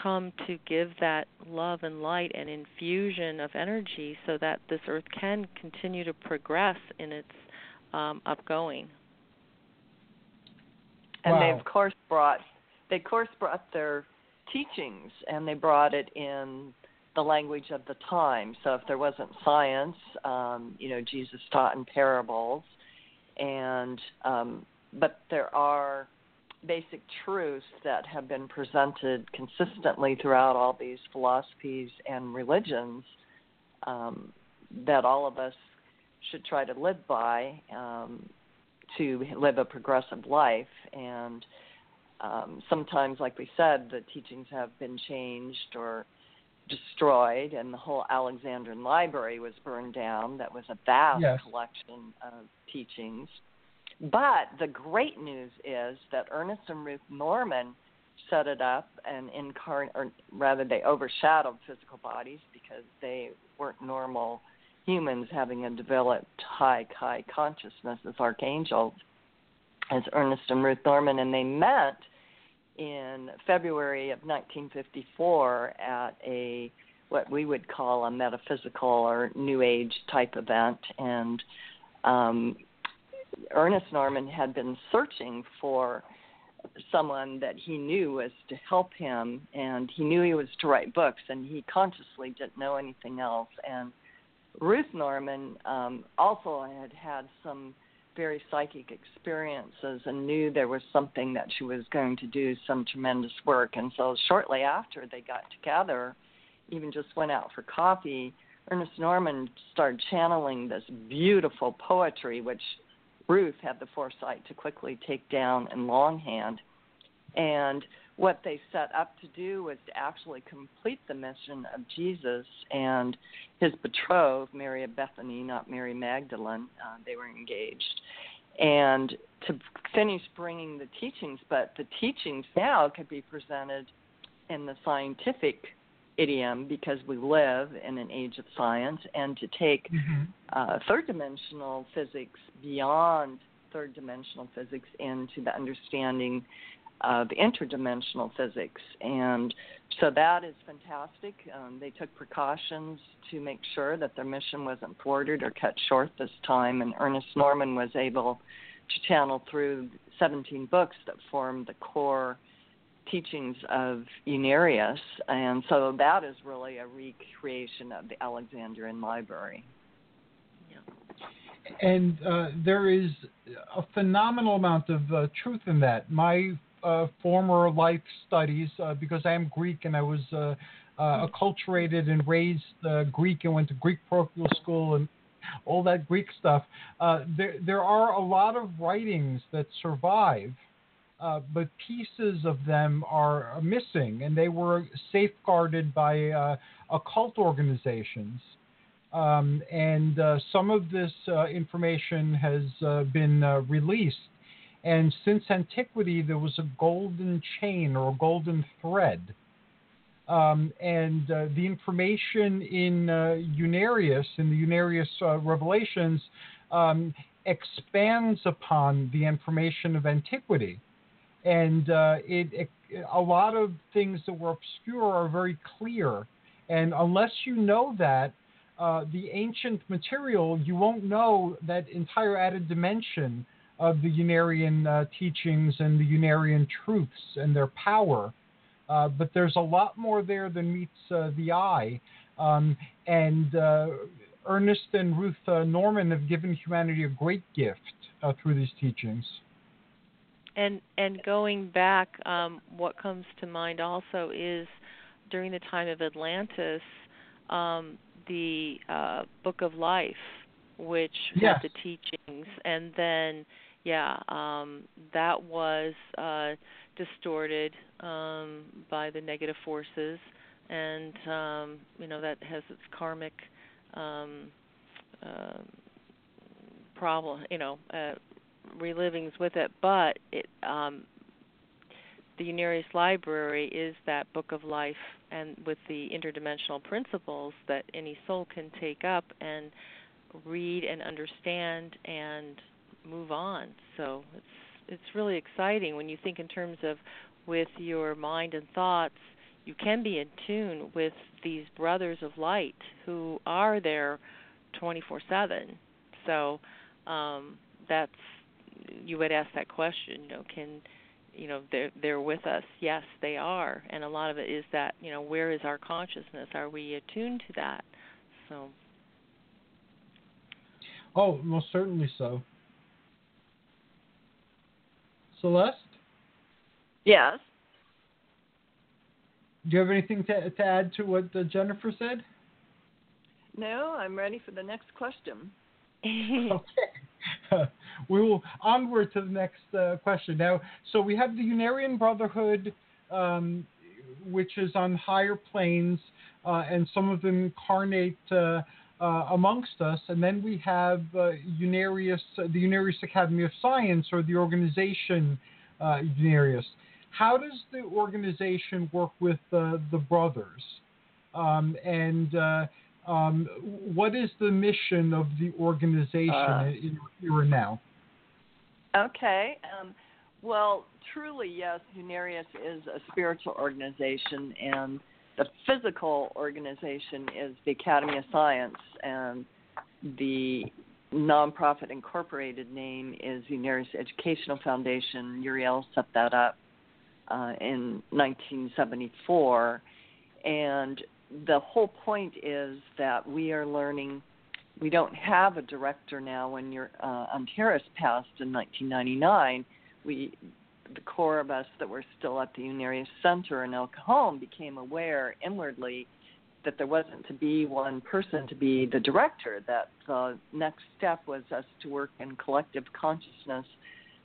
come to give that love and light and infusion of energy so that this earth can continue to progress in its um, upgoing. and they of course brought they of course brought their teachings and they brought it in the language of the time. So if there wasn't science um you know jesus taught in parables. And um but there are basic truths that have been presented consistently throughout all these philosophies and religions um that all of us should try to live by um to live a progressive life. And um, sometimes like we said the teachings have been changed or destroyed and the whole alexandrian library was burned down. That was a vast Yes. collection of teachings but the great news is that ernest and ruth norman set it up and incarnate or rather they overshadowed physical bodies because they weren't normal humans having a developed high high consciousness as archangels as Ernest and Ruth Norman. And they met in February of 1954 at a what we would call a metaphysical or new age type event. And um Ernest Norman had been searching for someone that he knew was to help him and he knew he was to write books and he consciously didn't know anything else and Ruth Norman um, also had had some very psychic experiences and knew there was something that she was going to do some tremendous work. And so shortly after they got together, even just went out for coffee, Ernest Norman started channeling this beautiful poetry, which Ruth had the foresight to quickly take down in longhand. And what they set up to do was to actually complete the mission of Jesus and his betrothed, Mary of Bethany, not Mary Magdalene. Uh, they were engaged. And to finish bringing the teachings, but the teachings now could be presented in the scientific idiom because we live in an age of science, and to take uh, third dimensional physics beyond third dimensional physics into the understanding of interdimensional physics. And so that is fantastic. Um, they took precautions to make sure that their mission wasn't thwarted or cut short this time. And Ernest Norman was able to channel through 17 books that form the core teachings of Unarius. And so that is really a recreation of the Alexandrian Library. Yeah. and uh, there is a phenomenal amount of uh, truth in that. My uh, former life studies, uh, because I am Greek and I was uh, uh, acculturated and raised Greek and went to Greek parochial school and all that Greek stuff. There, there are a lot of writings that survive. Uh, but pieces of them are missing, and they were safeguarded by uh, occult organizations. Um, and uh, some of this uh, information has uh, been uh, released. And since antiquity, there was a golden chain or a golden thread. Um, and the information in Unarius, in the Unarius revelations, um, expands upon the information of antiquity. And uh, it, it, a lot of things that were obscure are very clear. And unless you know that, uh, the ancient material, you won't know that entire added dimension of the Unarian uh, teachings and the Unarian truths and their power. Uh, but there's a lot more there than meets uh, the eye. Um, and uh, Ernest and Ruth uh, Norman have given humanity a great gift through these teachings. And and going back, um, what comes to mind also is during the time of Atlantis, um, the uh, Book of Life which yes. had the teachings, and then yeah, um, that was uh, distorted um, by the negative forces, and um, you know that has its karmic um, uh, problem, you know, uh, relivings with it. But it, um, the Unarius Library is that book of life, and with the interdimensional principles that any soul can take up and read and understand and move on. So it's it's really exciting when you think in terms of with your mind and thoughts, you can be in tune with these brothers of light who are there 24/7. So um, that's you would ask that question. You know, can you know they're they're with us? Yes, they are, and a lot of it is that you know where is our consciousness? Are we attuned to that? So Oh, most certainly so. Celeste? Yes. Do you have anything to, to add to what uh, Jennifer said? No, I'm ready for the next question. okay. we will onward to the next uh, question. Now, so we have the Unarian Brotherhood, um, which is on higher planes, uh, and some of them incarnate uh, uh, amongst us, and then we have uh, Unarius, the Unarius Academy of Science, or the organization uh, Unarius. How does the organization work with the brothers? Um, and um, what is the mission of the organization uh, in here and now? Okay. Um, well, truly, yes, Unarius is a spiritual organization, and the physical organization is the Academy of Science, and the nonprofit incorporated name is Unarius Educational Foundation. Uriel set that up uh, in 1974, and the whole point is that we are learning. We don't have a director now. When your uh, Antares passed in 1999, we the core of us that were still at the Unarius Center in El Cajon became aware inwardly that there wasn't to be one person to be the director, that the next step was us to work in collective consciousness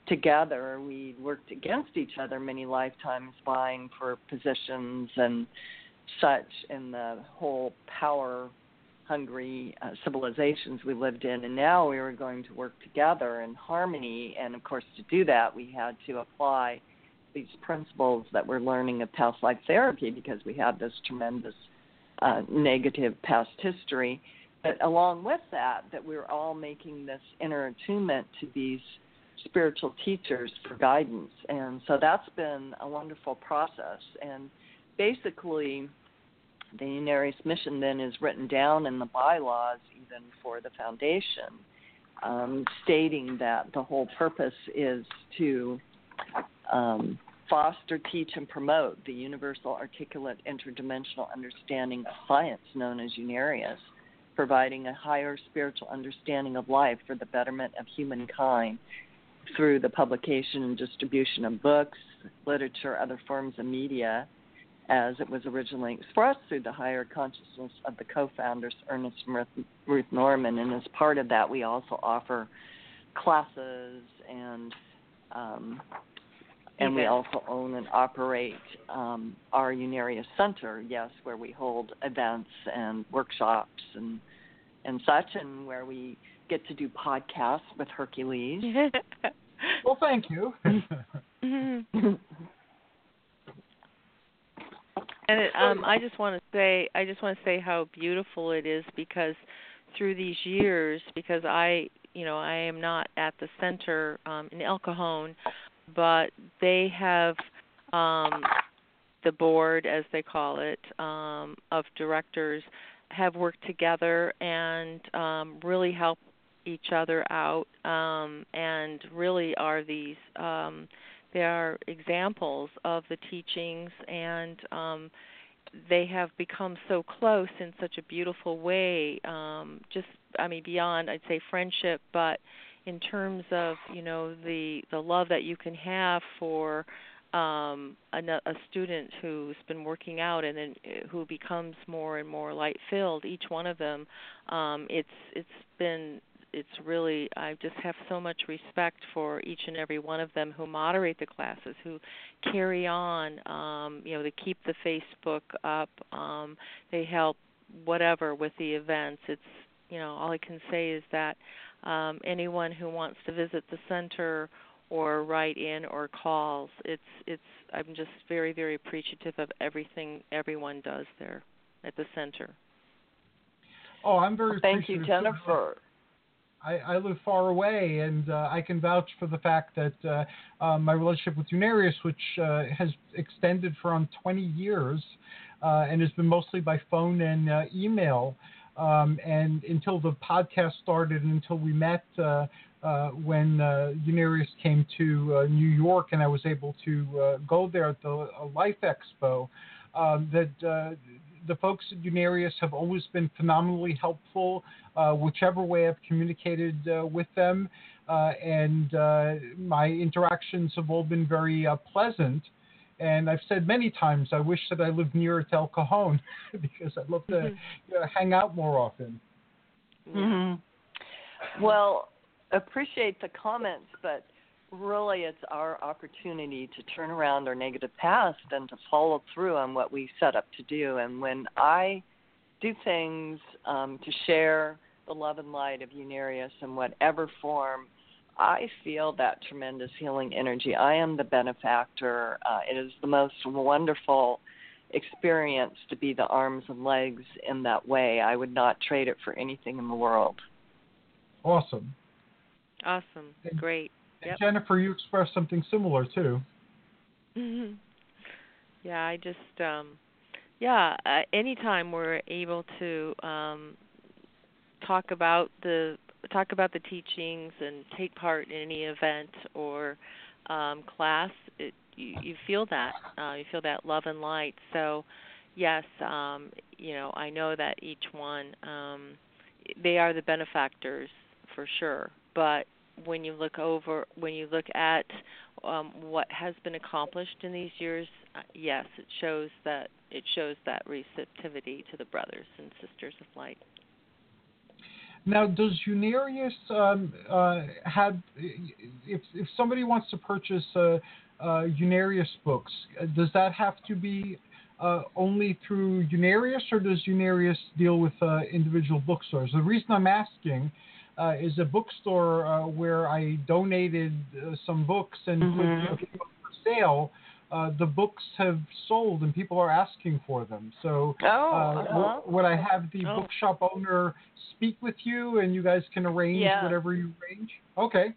together. We worked against each other many lifetimes, vying for positions and such in the whole power hungry uh, civilizations we lived in, and now we were going to work together in harmony. And of course, to do that, we had to apply these principles that we're learning of past life therapy because we had this tremendous uh, negative past history. But along with that, that we we're all making this inner attunement to these spiritual teachers for guidance. And so that's been a wonderful process. And basically, the Unarius mission then is written down in the bylaws, even for the foundation, um, stating that the whole purpose is to um, foster, teach, and promote the universal, articulate, interdimensional understanding of science known as Unarius, providing a higher spiritual understanding of life for the betterment of humankind through the publication and distribution of books, literature, other forms of media as it was originally expressed through the higher consciousness of the co-founders Ernest and Ruth, Ruth Norman. And as part of that, we also offer classes and um, and we also own and operate um, our Unarius Center, yes, where we hold events and workshops and and such, and where we get to do podcasts with Hercules. well, thank you. And it, um, I just want to say, I just want to say how beautiful it is because through these years, because I, you know, I am not at the center um, in El Cajon, but they have um, the board, as they call it, um, of directors have worked together and um, really help each other out um, and really are these um, they are examples of the teachings and um, they have become so close in such a beautiful way um, just i mean beyond i'd say friendship but in terms of you know the the love that you can have for um a, a student who's been working out and then uh, who becomes more and more light filled each one of them um it's it's been it's really I just have so much respect for each and every one of them who moderate the classes, who carry on, um, you know, they keep the Facebook up, um, they help whatever with the events. It's you know, all I can say is that um, anyone who wants to visit the center or write in or calls, it's it's I'm just very very appreciative of everything everyone does there at the center. Oh, I'm very well, thank you, Jennifer. I, I live far away, and uh, I can vouch for the fact that uh, uh, my relationship with Unarius, which uh, has extended for around 20 years, uh, and has been mostly by phone and uh, email, um, and until the podcast started, and until we met when Unarius came to New York, and I was able to go there at the Life Expo, um, that the folks at Unarius have always been phenomenally helpful, uh, whichever way I've communicated uh, with them. Uh, and uh, my interactions have all been very uh, pleasant. And I've said many times, I wish that I lived near El Cajon because I'd love to mm-hmm. you know, hang out more often. Mm-hmm. Well, appreciate the comments, but really it's our opportunity to turn around our negative past and to follow through on what we set up to do. And when I do things um, to share the love and light of Unarius in whatever form, I feel that tremendous healing energy. I am the benefactor. Uh, it is the most wonderful experience to be the arms and legs in that way. I would not trade it for anything in the world. Awesome. Awesome. Great. Yep. Jennifer, you expressed something similar too. Mm-hmm. Yeah, I just um yeah, uh, anytime we're able to um talk about the talk about the teachings and take part in any event or um class, it, you, you feel that. Uh you feel that love and light. So yes, um you know, I know that each one um they are the benefactors for sure, but when you look over when you look at um, what has been accomplished in these years, uh, yes, it shows that it shows that receptivity to the brothers and sisters of light. Now, does Unarius um, uh, have if if somebody wants to purchase uh, uh, Unarius books, uh, does that have to be uh, only through Unarius, or does Unarius deal with uh, individual bookstores? The reason I'm asking uh, is a bookstore uh, where I donated uh, some books and mm-hmm. put them for sale. Uh, the books have sold and people are asking for them. So, oh, uh, uh-huh. would I have the oh. bookshop owner speak with you and you guys can arrange yeah. whatever you arrange? Okay.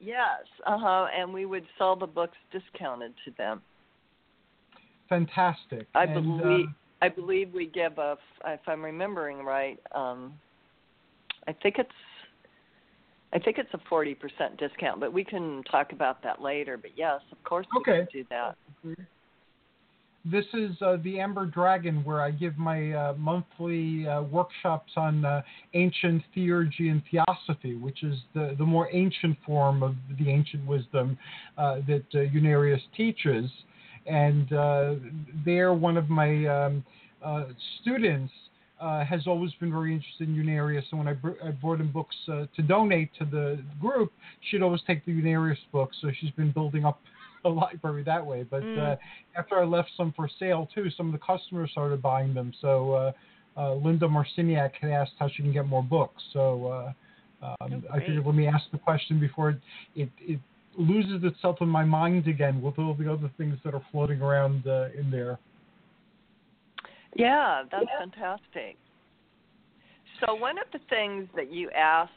Yes, uh huh. And we would sell the books discounted to them. Fantastic. I and, believe. I believe we give a, if I'm remembering right, um, I think it's I think it's a 40% discount, but we can talk about that later. But yes, of course we okay. can do that. This is uh, the Amber Dragon, where I give my uh, monthly uh, workshops on uh, ancient theurgy and theosophy, which is the, the more ancient form of the ancient wisdom uh, that uh, Unarius teaches. And uh, there, one of my um, students uh, has always been very interested in Unarius. And when I, br- I brought in books uh, to donate to the group, she'd always take the Unarius books. So she's been building up a library that way. But mm. uh, after I left some for sale too, some of the customers started buying them. So uh, uh, Linda Marciniak had asked how she can get more books. So uh, um, oh, I figured let me ask the question before it, it, it loses itself in my mind again with all the other things that are floating around uh, in there. Yeah, that's yeah. fantastic. So one of the things that you ask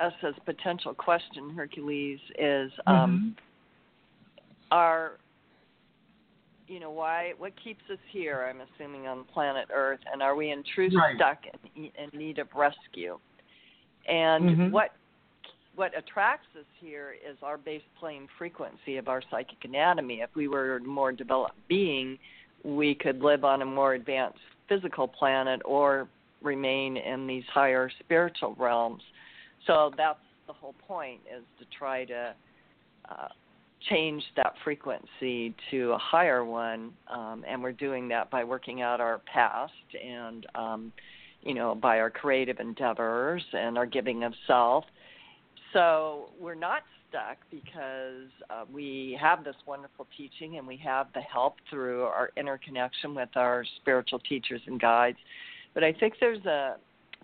uh, us as potential question, Hercules, is um, mm-hmm. are you know why what keeps us here? I'm assuming on planet Earth, and are we in truth right. stuck in, in need of rescue? And Mhm. what what attracts us here is our base plane frequency of our psychic anatomy. If we were a more developed being, we could live on a more advanced physical planet or remain in these higher spiritual realms. So that's the whole point is to try to uh, change that frequency to a higher one, um, and we're doing that by working out our past and um, you know by our creative endeavors and our giving of self. So we're not stuck because uh, we have this wonderful teaching and we have the help through our interconnection with our spiritual teachers and guides. But I think there's a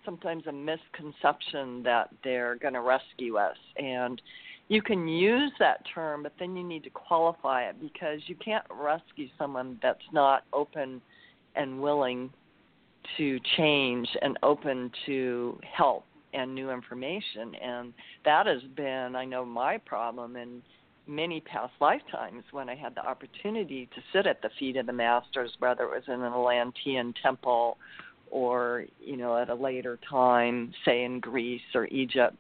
sometimes a misconception that they're going to rescue us and you can use that term but then you need to qualify it because you can't rescue someone that's not open and willing to change and open to help and new information and that has been i know my problem in many past lifetimes when i had the opportunity to sit at the feet of the masters whether it was in an atlantean temple or you know at a later time say in greece or egypt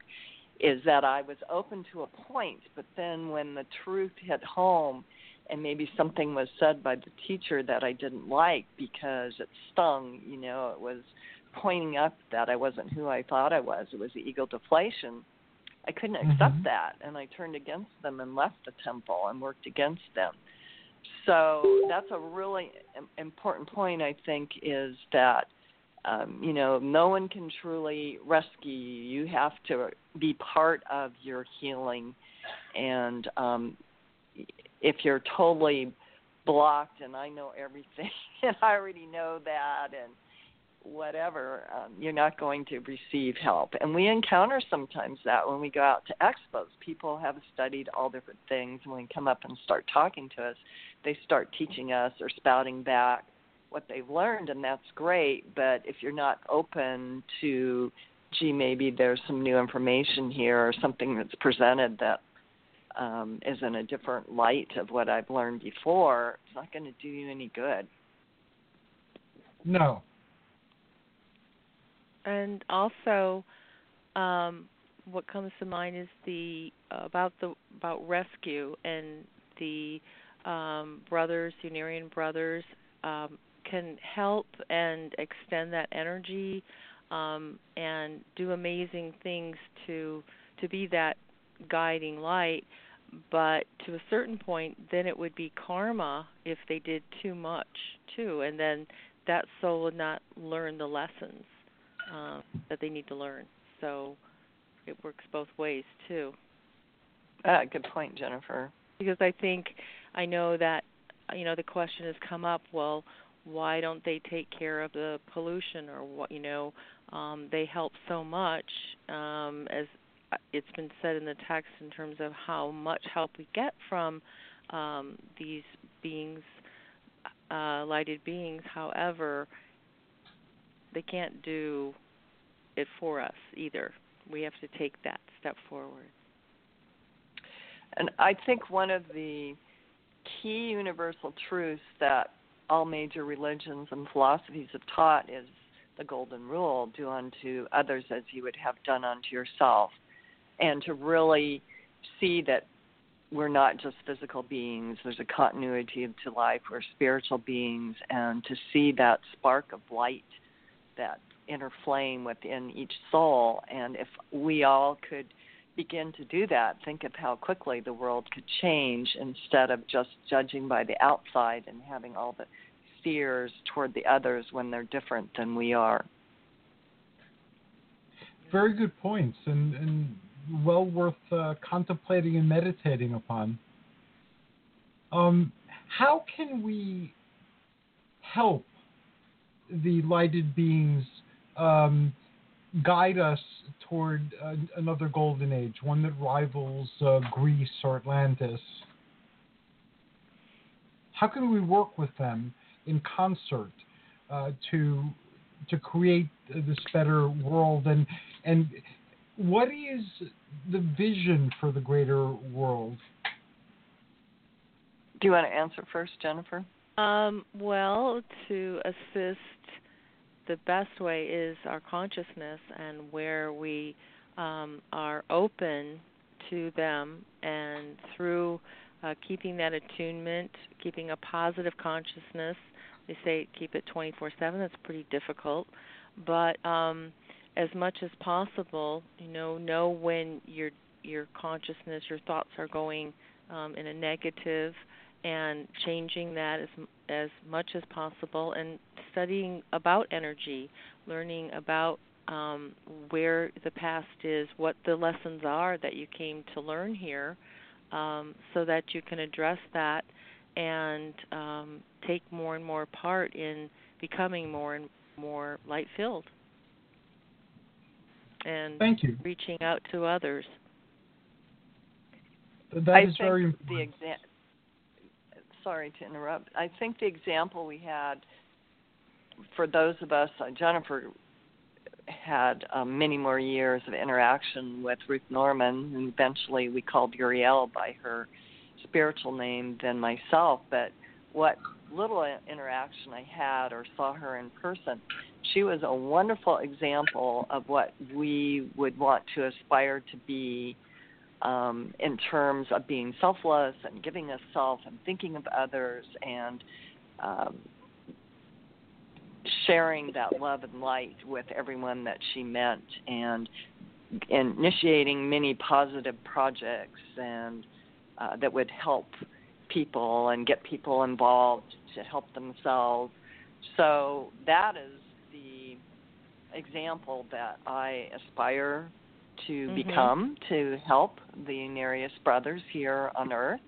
is that i was open to a point but then when the truth hit home and maybe something was said by the teacher that i didn't like because it stung you know it was pointing up that I wasn't who I thought I was. It was the ego deflation. I couldn't accept Mhm. that, and I turned against them and left the temple and worked against them. So that's a really important point. I think is that um, you know no one can truly rescue you. You have to be part of your healing, and um, if you're totally blocked and I know everything and I already know that and whatever, um, you're not going to receive help. And we encounter sometimes that when we go out to expos. People have studied all different things, and when they come up and start talking to us, they start teaching us or spouting back what they've learned, and that's great. But if you're not open to, gee, maybe there's some new information here or something that's presented that um, is in a different light of what I've learned before, it's not going to do you any good. No. And also, um, what comes to mind is the uh, about the about rescue and the um, brothers, Unarian brothers, um, can help and extend that energy um, and do amazing things to to be that guiding light. But to a certain point, then it would be karma if they did too much too, and then that soul would not learn the lessons um, that they need to learn. So it works both ways too. Ah, good point, Jennifer. Because I think I know that you know the question has come up. Well, why don't they take care of the pollution or what? You know, um, they help so much um, as it's been said in the text in terms of how much help we get from um, these beings, uh, lighted beings. However, they can't do it for us either. We have to take that step forward. And I think one of the key universal truths that all major religions and philosophies have taught is the golden rule do unto others as you would have done unto yourself. And to really see that we're not just physical beings, there's a continuity to life, we're spiritual beings, and to see that spark of light, that inner flame within each soul. And if we all could begin to do that, think of how quickly the world could change instead of just judging by the outside and having all the fears toward the others when they're different than we are. Very good points, and, and well worth uh, contemplating and meditating upon. Um, how can we help the lighted beings um, guide us toward uh, another golden age, one that rivals uh, Greece or Atlantis? How can we work with them in concert uh, to to create this better world and and what is the vision for the greater world? Do you want to answer first, Jennifer? Um, well, to assist, the best way is our consciousness and where we um, are open to them and through uh, keeping that attunement, keeping a positive consciousness. They say keep it 24/7. That's pretty difficult, but um, as much as possible, you know, know when your your consciousness, your thoughts are going um, in a negative, and changing that as as much as possible, and studying about energy, learning about um, where the past is, what the lessons are that you came to learn here, um, so that you can address that and um, take more and more part in becoming more and more light filled and Thank you. reaching out to others. That I is think very the important. exa- sorry to interrupt. I think the example we had for those of us, uh, Jennifer had um, many more years of interaction with Ruth Norman, and eventually we called Uriel by her spiritual name than myself. But what little interaction I had or saw her in person, she was a wonderful example of what we would want to aspire to be um, in terms of being selfless and giving of self and thinking of others and um, sharing that love and light with everyone that she met and initiating many positive projects and uh, that would help people and get people involved to help themselves. So that is the example that I aspire to Mhm. become to help the Unarius brothers here on Earth.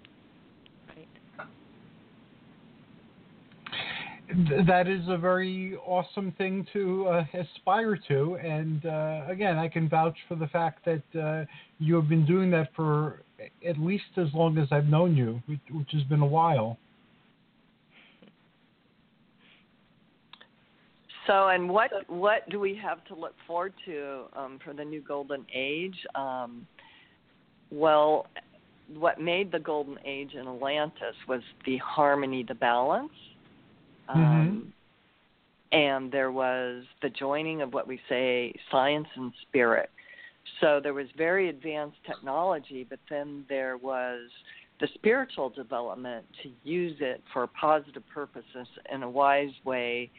Th- that is a very awesome thing to uh, aspire to. And uh, again, I can vouch for the fact that uh, you have been doing that for at least as long as I've known you, which, which has been a while. So, and what what do we have to look forward to um, for the new golden age? Um, well, what made the golden age in Atlantis was the harmony, the balance, um, and there was the joining of what we say science and spirit. So there was very advanced technology, but then there was the spiritual development to use it for positive purposes in a wise way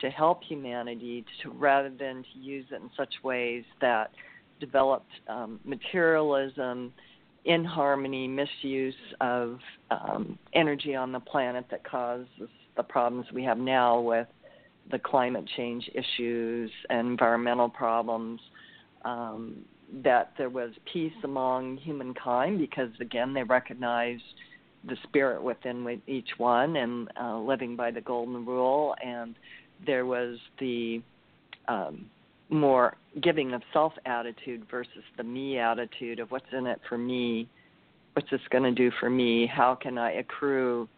to help humanity to rather than to use it in such ways that developed um, materialism in harmony misuse of um, energy on the planet that causes the problems we have now with the climate change issues and environmental problems um, that there was peace among humankind because again they recognized the spirit within each one and uh, living by the golden rule and there was the um, more giving of self attitude versus the me attitude of what's in it for me, what's this going to do for me, how can I accrue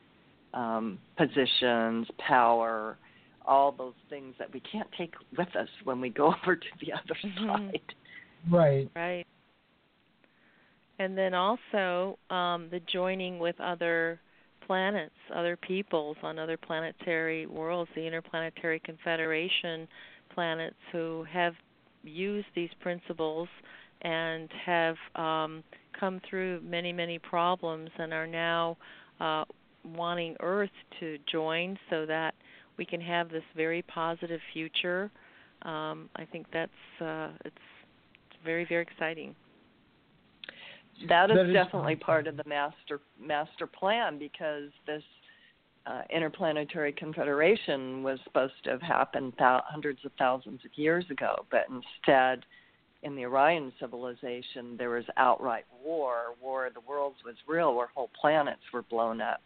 um, positions, power, all those things that we can't take with us when we go over to the other Mhm. side. Right. Right. And then also um, the joining with other planets, other peoples on other planetary worlds, the Interplanetary Confederation planets who have used these principles and have um, come through many, many problems and are now uh, wanting Earth to join so that we can have this very positive future. Um, I think that's uh, it's very, very exciting. That is, That is- definitely part of the master master plan because this uh, interplanetary confederation was supposed to have happened thou- hundreds of thousands of years ago, but instead, in the Orion civilization, there was outright war. War of the Worlds was real, where whole planets were blown up.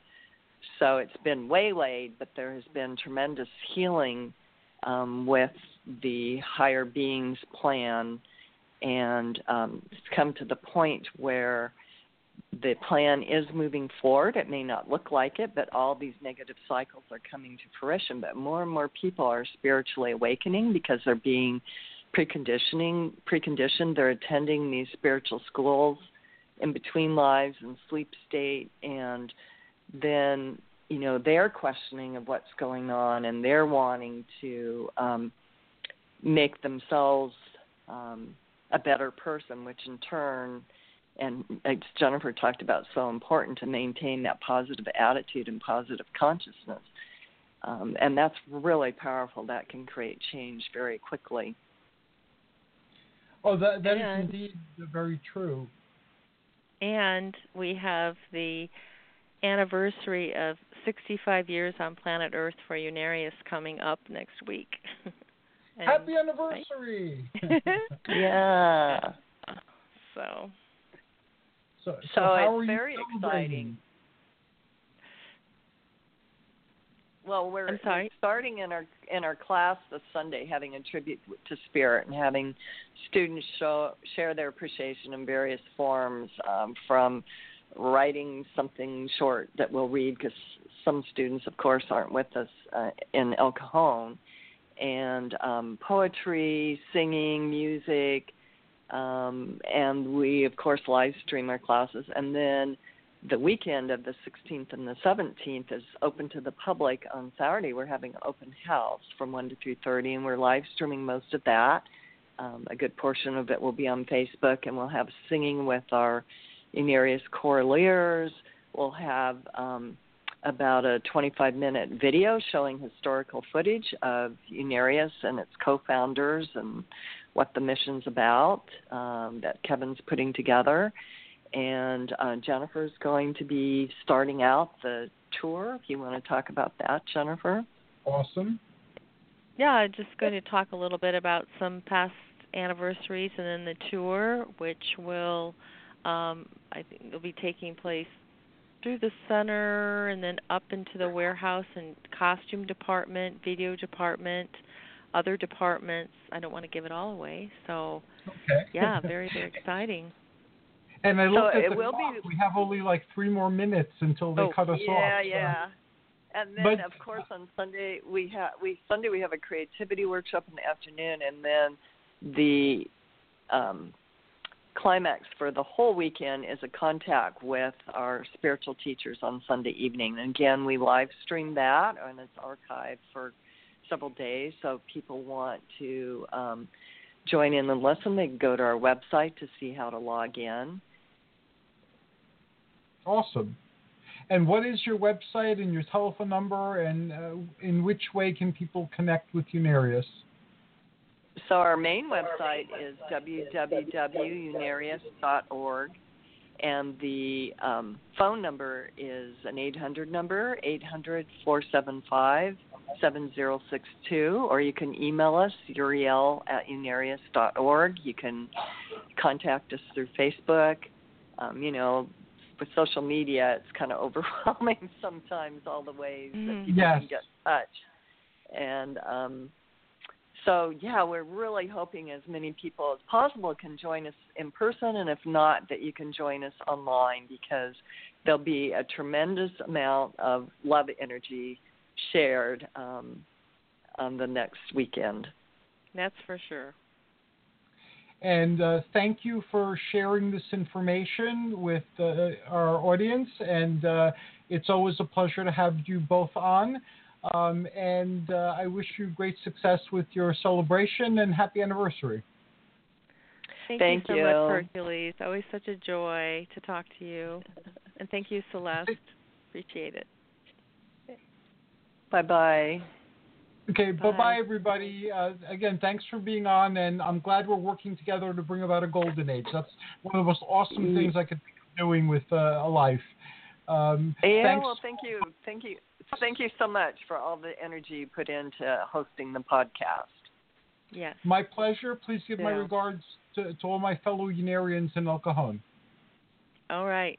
So it's been waylaid, but there has been tremendous healing um, with the higher beings plan and um, it's come to the point where the plan is moving forward. It may not look like it, but all these negative cycles are coming to fruition. But more and more people are spiritually awakening because they're being preconditioning preconditioned. They're attending these spiritual schools in between lives and sleep state, and then you know they're questioning of what's going on, and they're wanting to um, make themselves um, a better person, which in turn, and as Jennifer talked about, so important to maintain that positive attitude and positive consciousness. Um, and that's really powerful. That can create change very quickly. Oh, that, that is indeed very true. And we have the anniversary of 65 years on planet Earth for Unarius coming up next week. Happy anniversary! yeah. So. So, so, so it's very exciting. Well, we're, we're, starting in our in our class this Sunday, having a tribute to Spirit and having students show share their appreciation in various forms, um, from writing something short that we'll read because some students, of course, aren't with us uh, in El Cajon, and um, poetry, singing, music, um, and we, of course, live stream our classes, and then the weekend of the 16th and the 17th is open to the public. On Saturday, we're having an open house from 1 to 3:30, and we're live streaming most of that. Um, a good portion of it will be on Facebook, and we'll have singing with our Unarius Choraliers. We'll have um, about a 25-minute video showing historical footage of Unarius and its co-founders and what the mission's about um, that Kevin's putting together and uh, Jennifer's going to be starting out the tour. If you want to talk about that, Jennifer. Awesome. Yeah, I'm just going to talk a little bit about some past anniversaries and then the tour, which will, um, I think, will be taking place through the center and then up into the warehouse and costume department, video department, other departments. I don't want to give it all away, so okay. yeah, very very exciting. And I looked so at it the will clock. be. We have only like three more minutes until they oh, cut us yeah, off. Yeah, yeah. And then, but, of course, on Sunday we have we Sunday we have a creativity workshop in the afternoon, and then the um, climax for the whole weekend is a contact with our spiritual teachers on Sunday evening. And again, we live stream that, and it's archived for several days. So people want to um, join in the lesson, they can go to our website to see how to log in. Awesome. And what is your website and your telephone number, and uh, in which way can people connect with Unarius? So our main website is www.unarius.org, and the um, phone number is an 800 number, 800 475 7062, or you can email us, uriel at unarius.org. You can contact us through Facebook. Um, you know, with social media, it's kind of overwhelming sometimes all the ways mm-hmm. that people yes. can get in touch. And um, so, yeah, we're really hoping as many people as possible can join us in person, and if not, that you can join us online because there'll be a tremendous amount of love energy shared um, on the next weekend. That's for sure. And uh, thank you for sharing this information with uh, our audience. And uh, it's always a pleasure to have you both on. Um, and uh, I wish you great success with your celebration and happy anniversary. Thank, thank you so you. much, Hercules. Always such a joy to talk to you. And thank you, Celeste. Appreciate it. Bye bye. Okay, bye Bye. bye, everybody. Uh, again, thanks for being on, and I'm glad we're working together to bring about a golden age. That's one of the most awesome Mm. things I could think of doing with uh, a life. Um, Yeah, thanks. well, thank you, thank you, thank you so much for all the energy you put into hosting the podcast. Yes. My pleasure. Please give my regards to, to all my fellow Unarians in El Cajon. All right.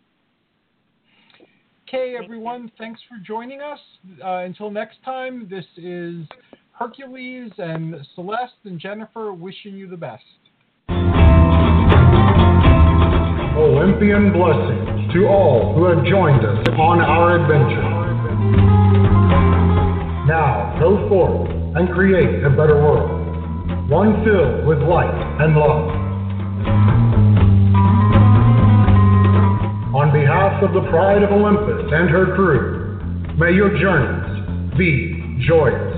Okay, Thank everyone, thanks for joining us. Uh, until next time, this is Hercules and Celeste and Jennifer wishing you the best. Olympian blessings to all who have joined us on our adventure. Now go forth and create a better world, one filled with light and love. On behalf of the Pride of Olympus and her crew, may your journeys be joyous.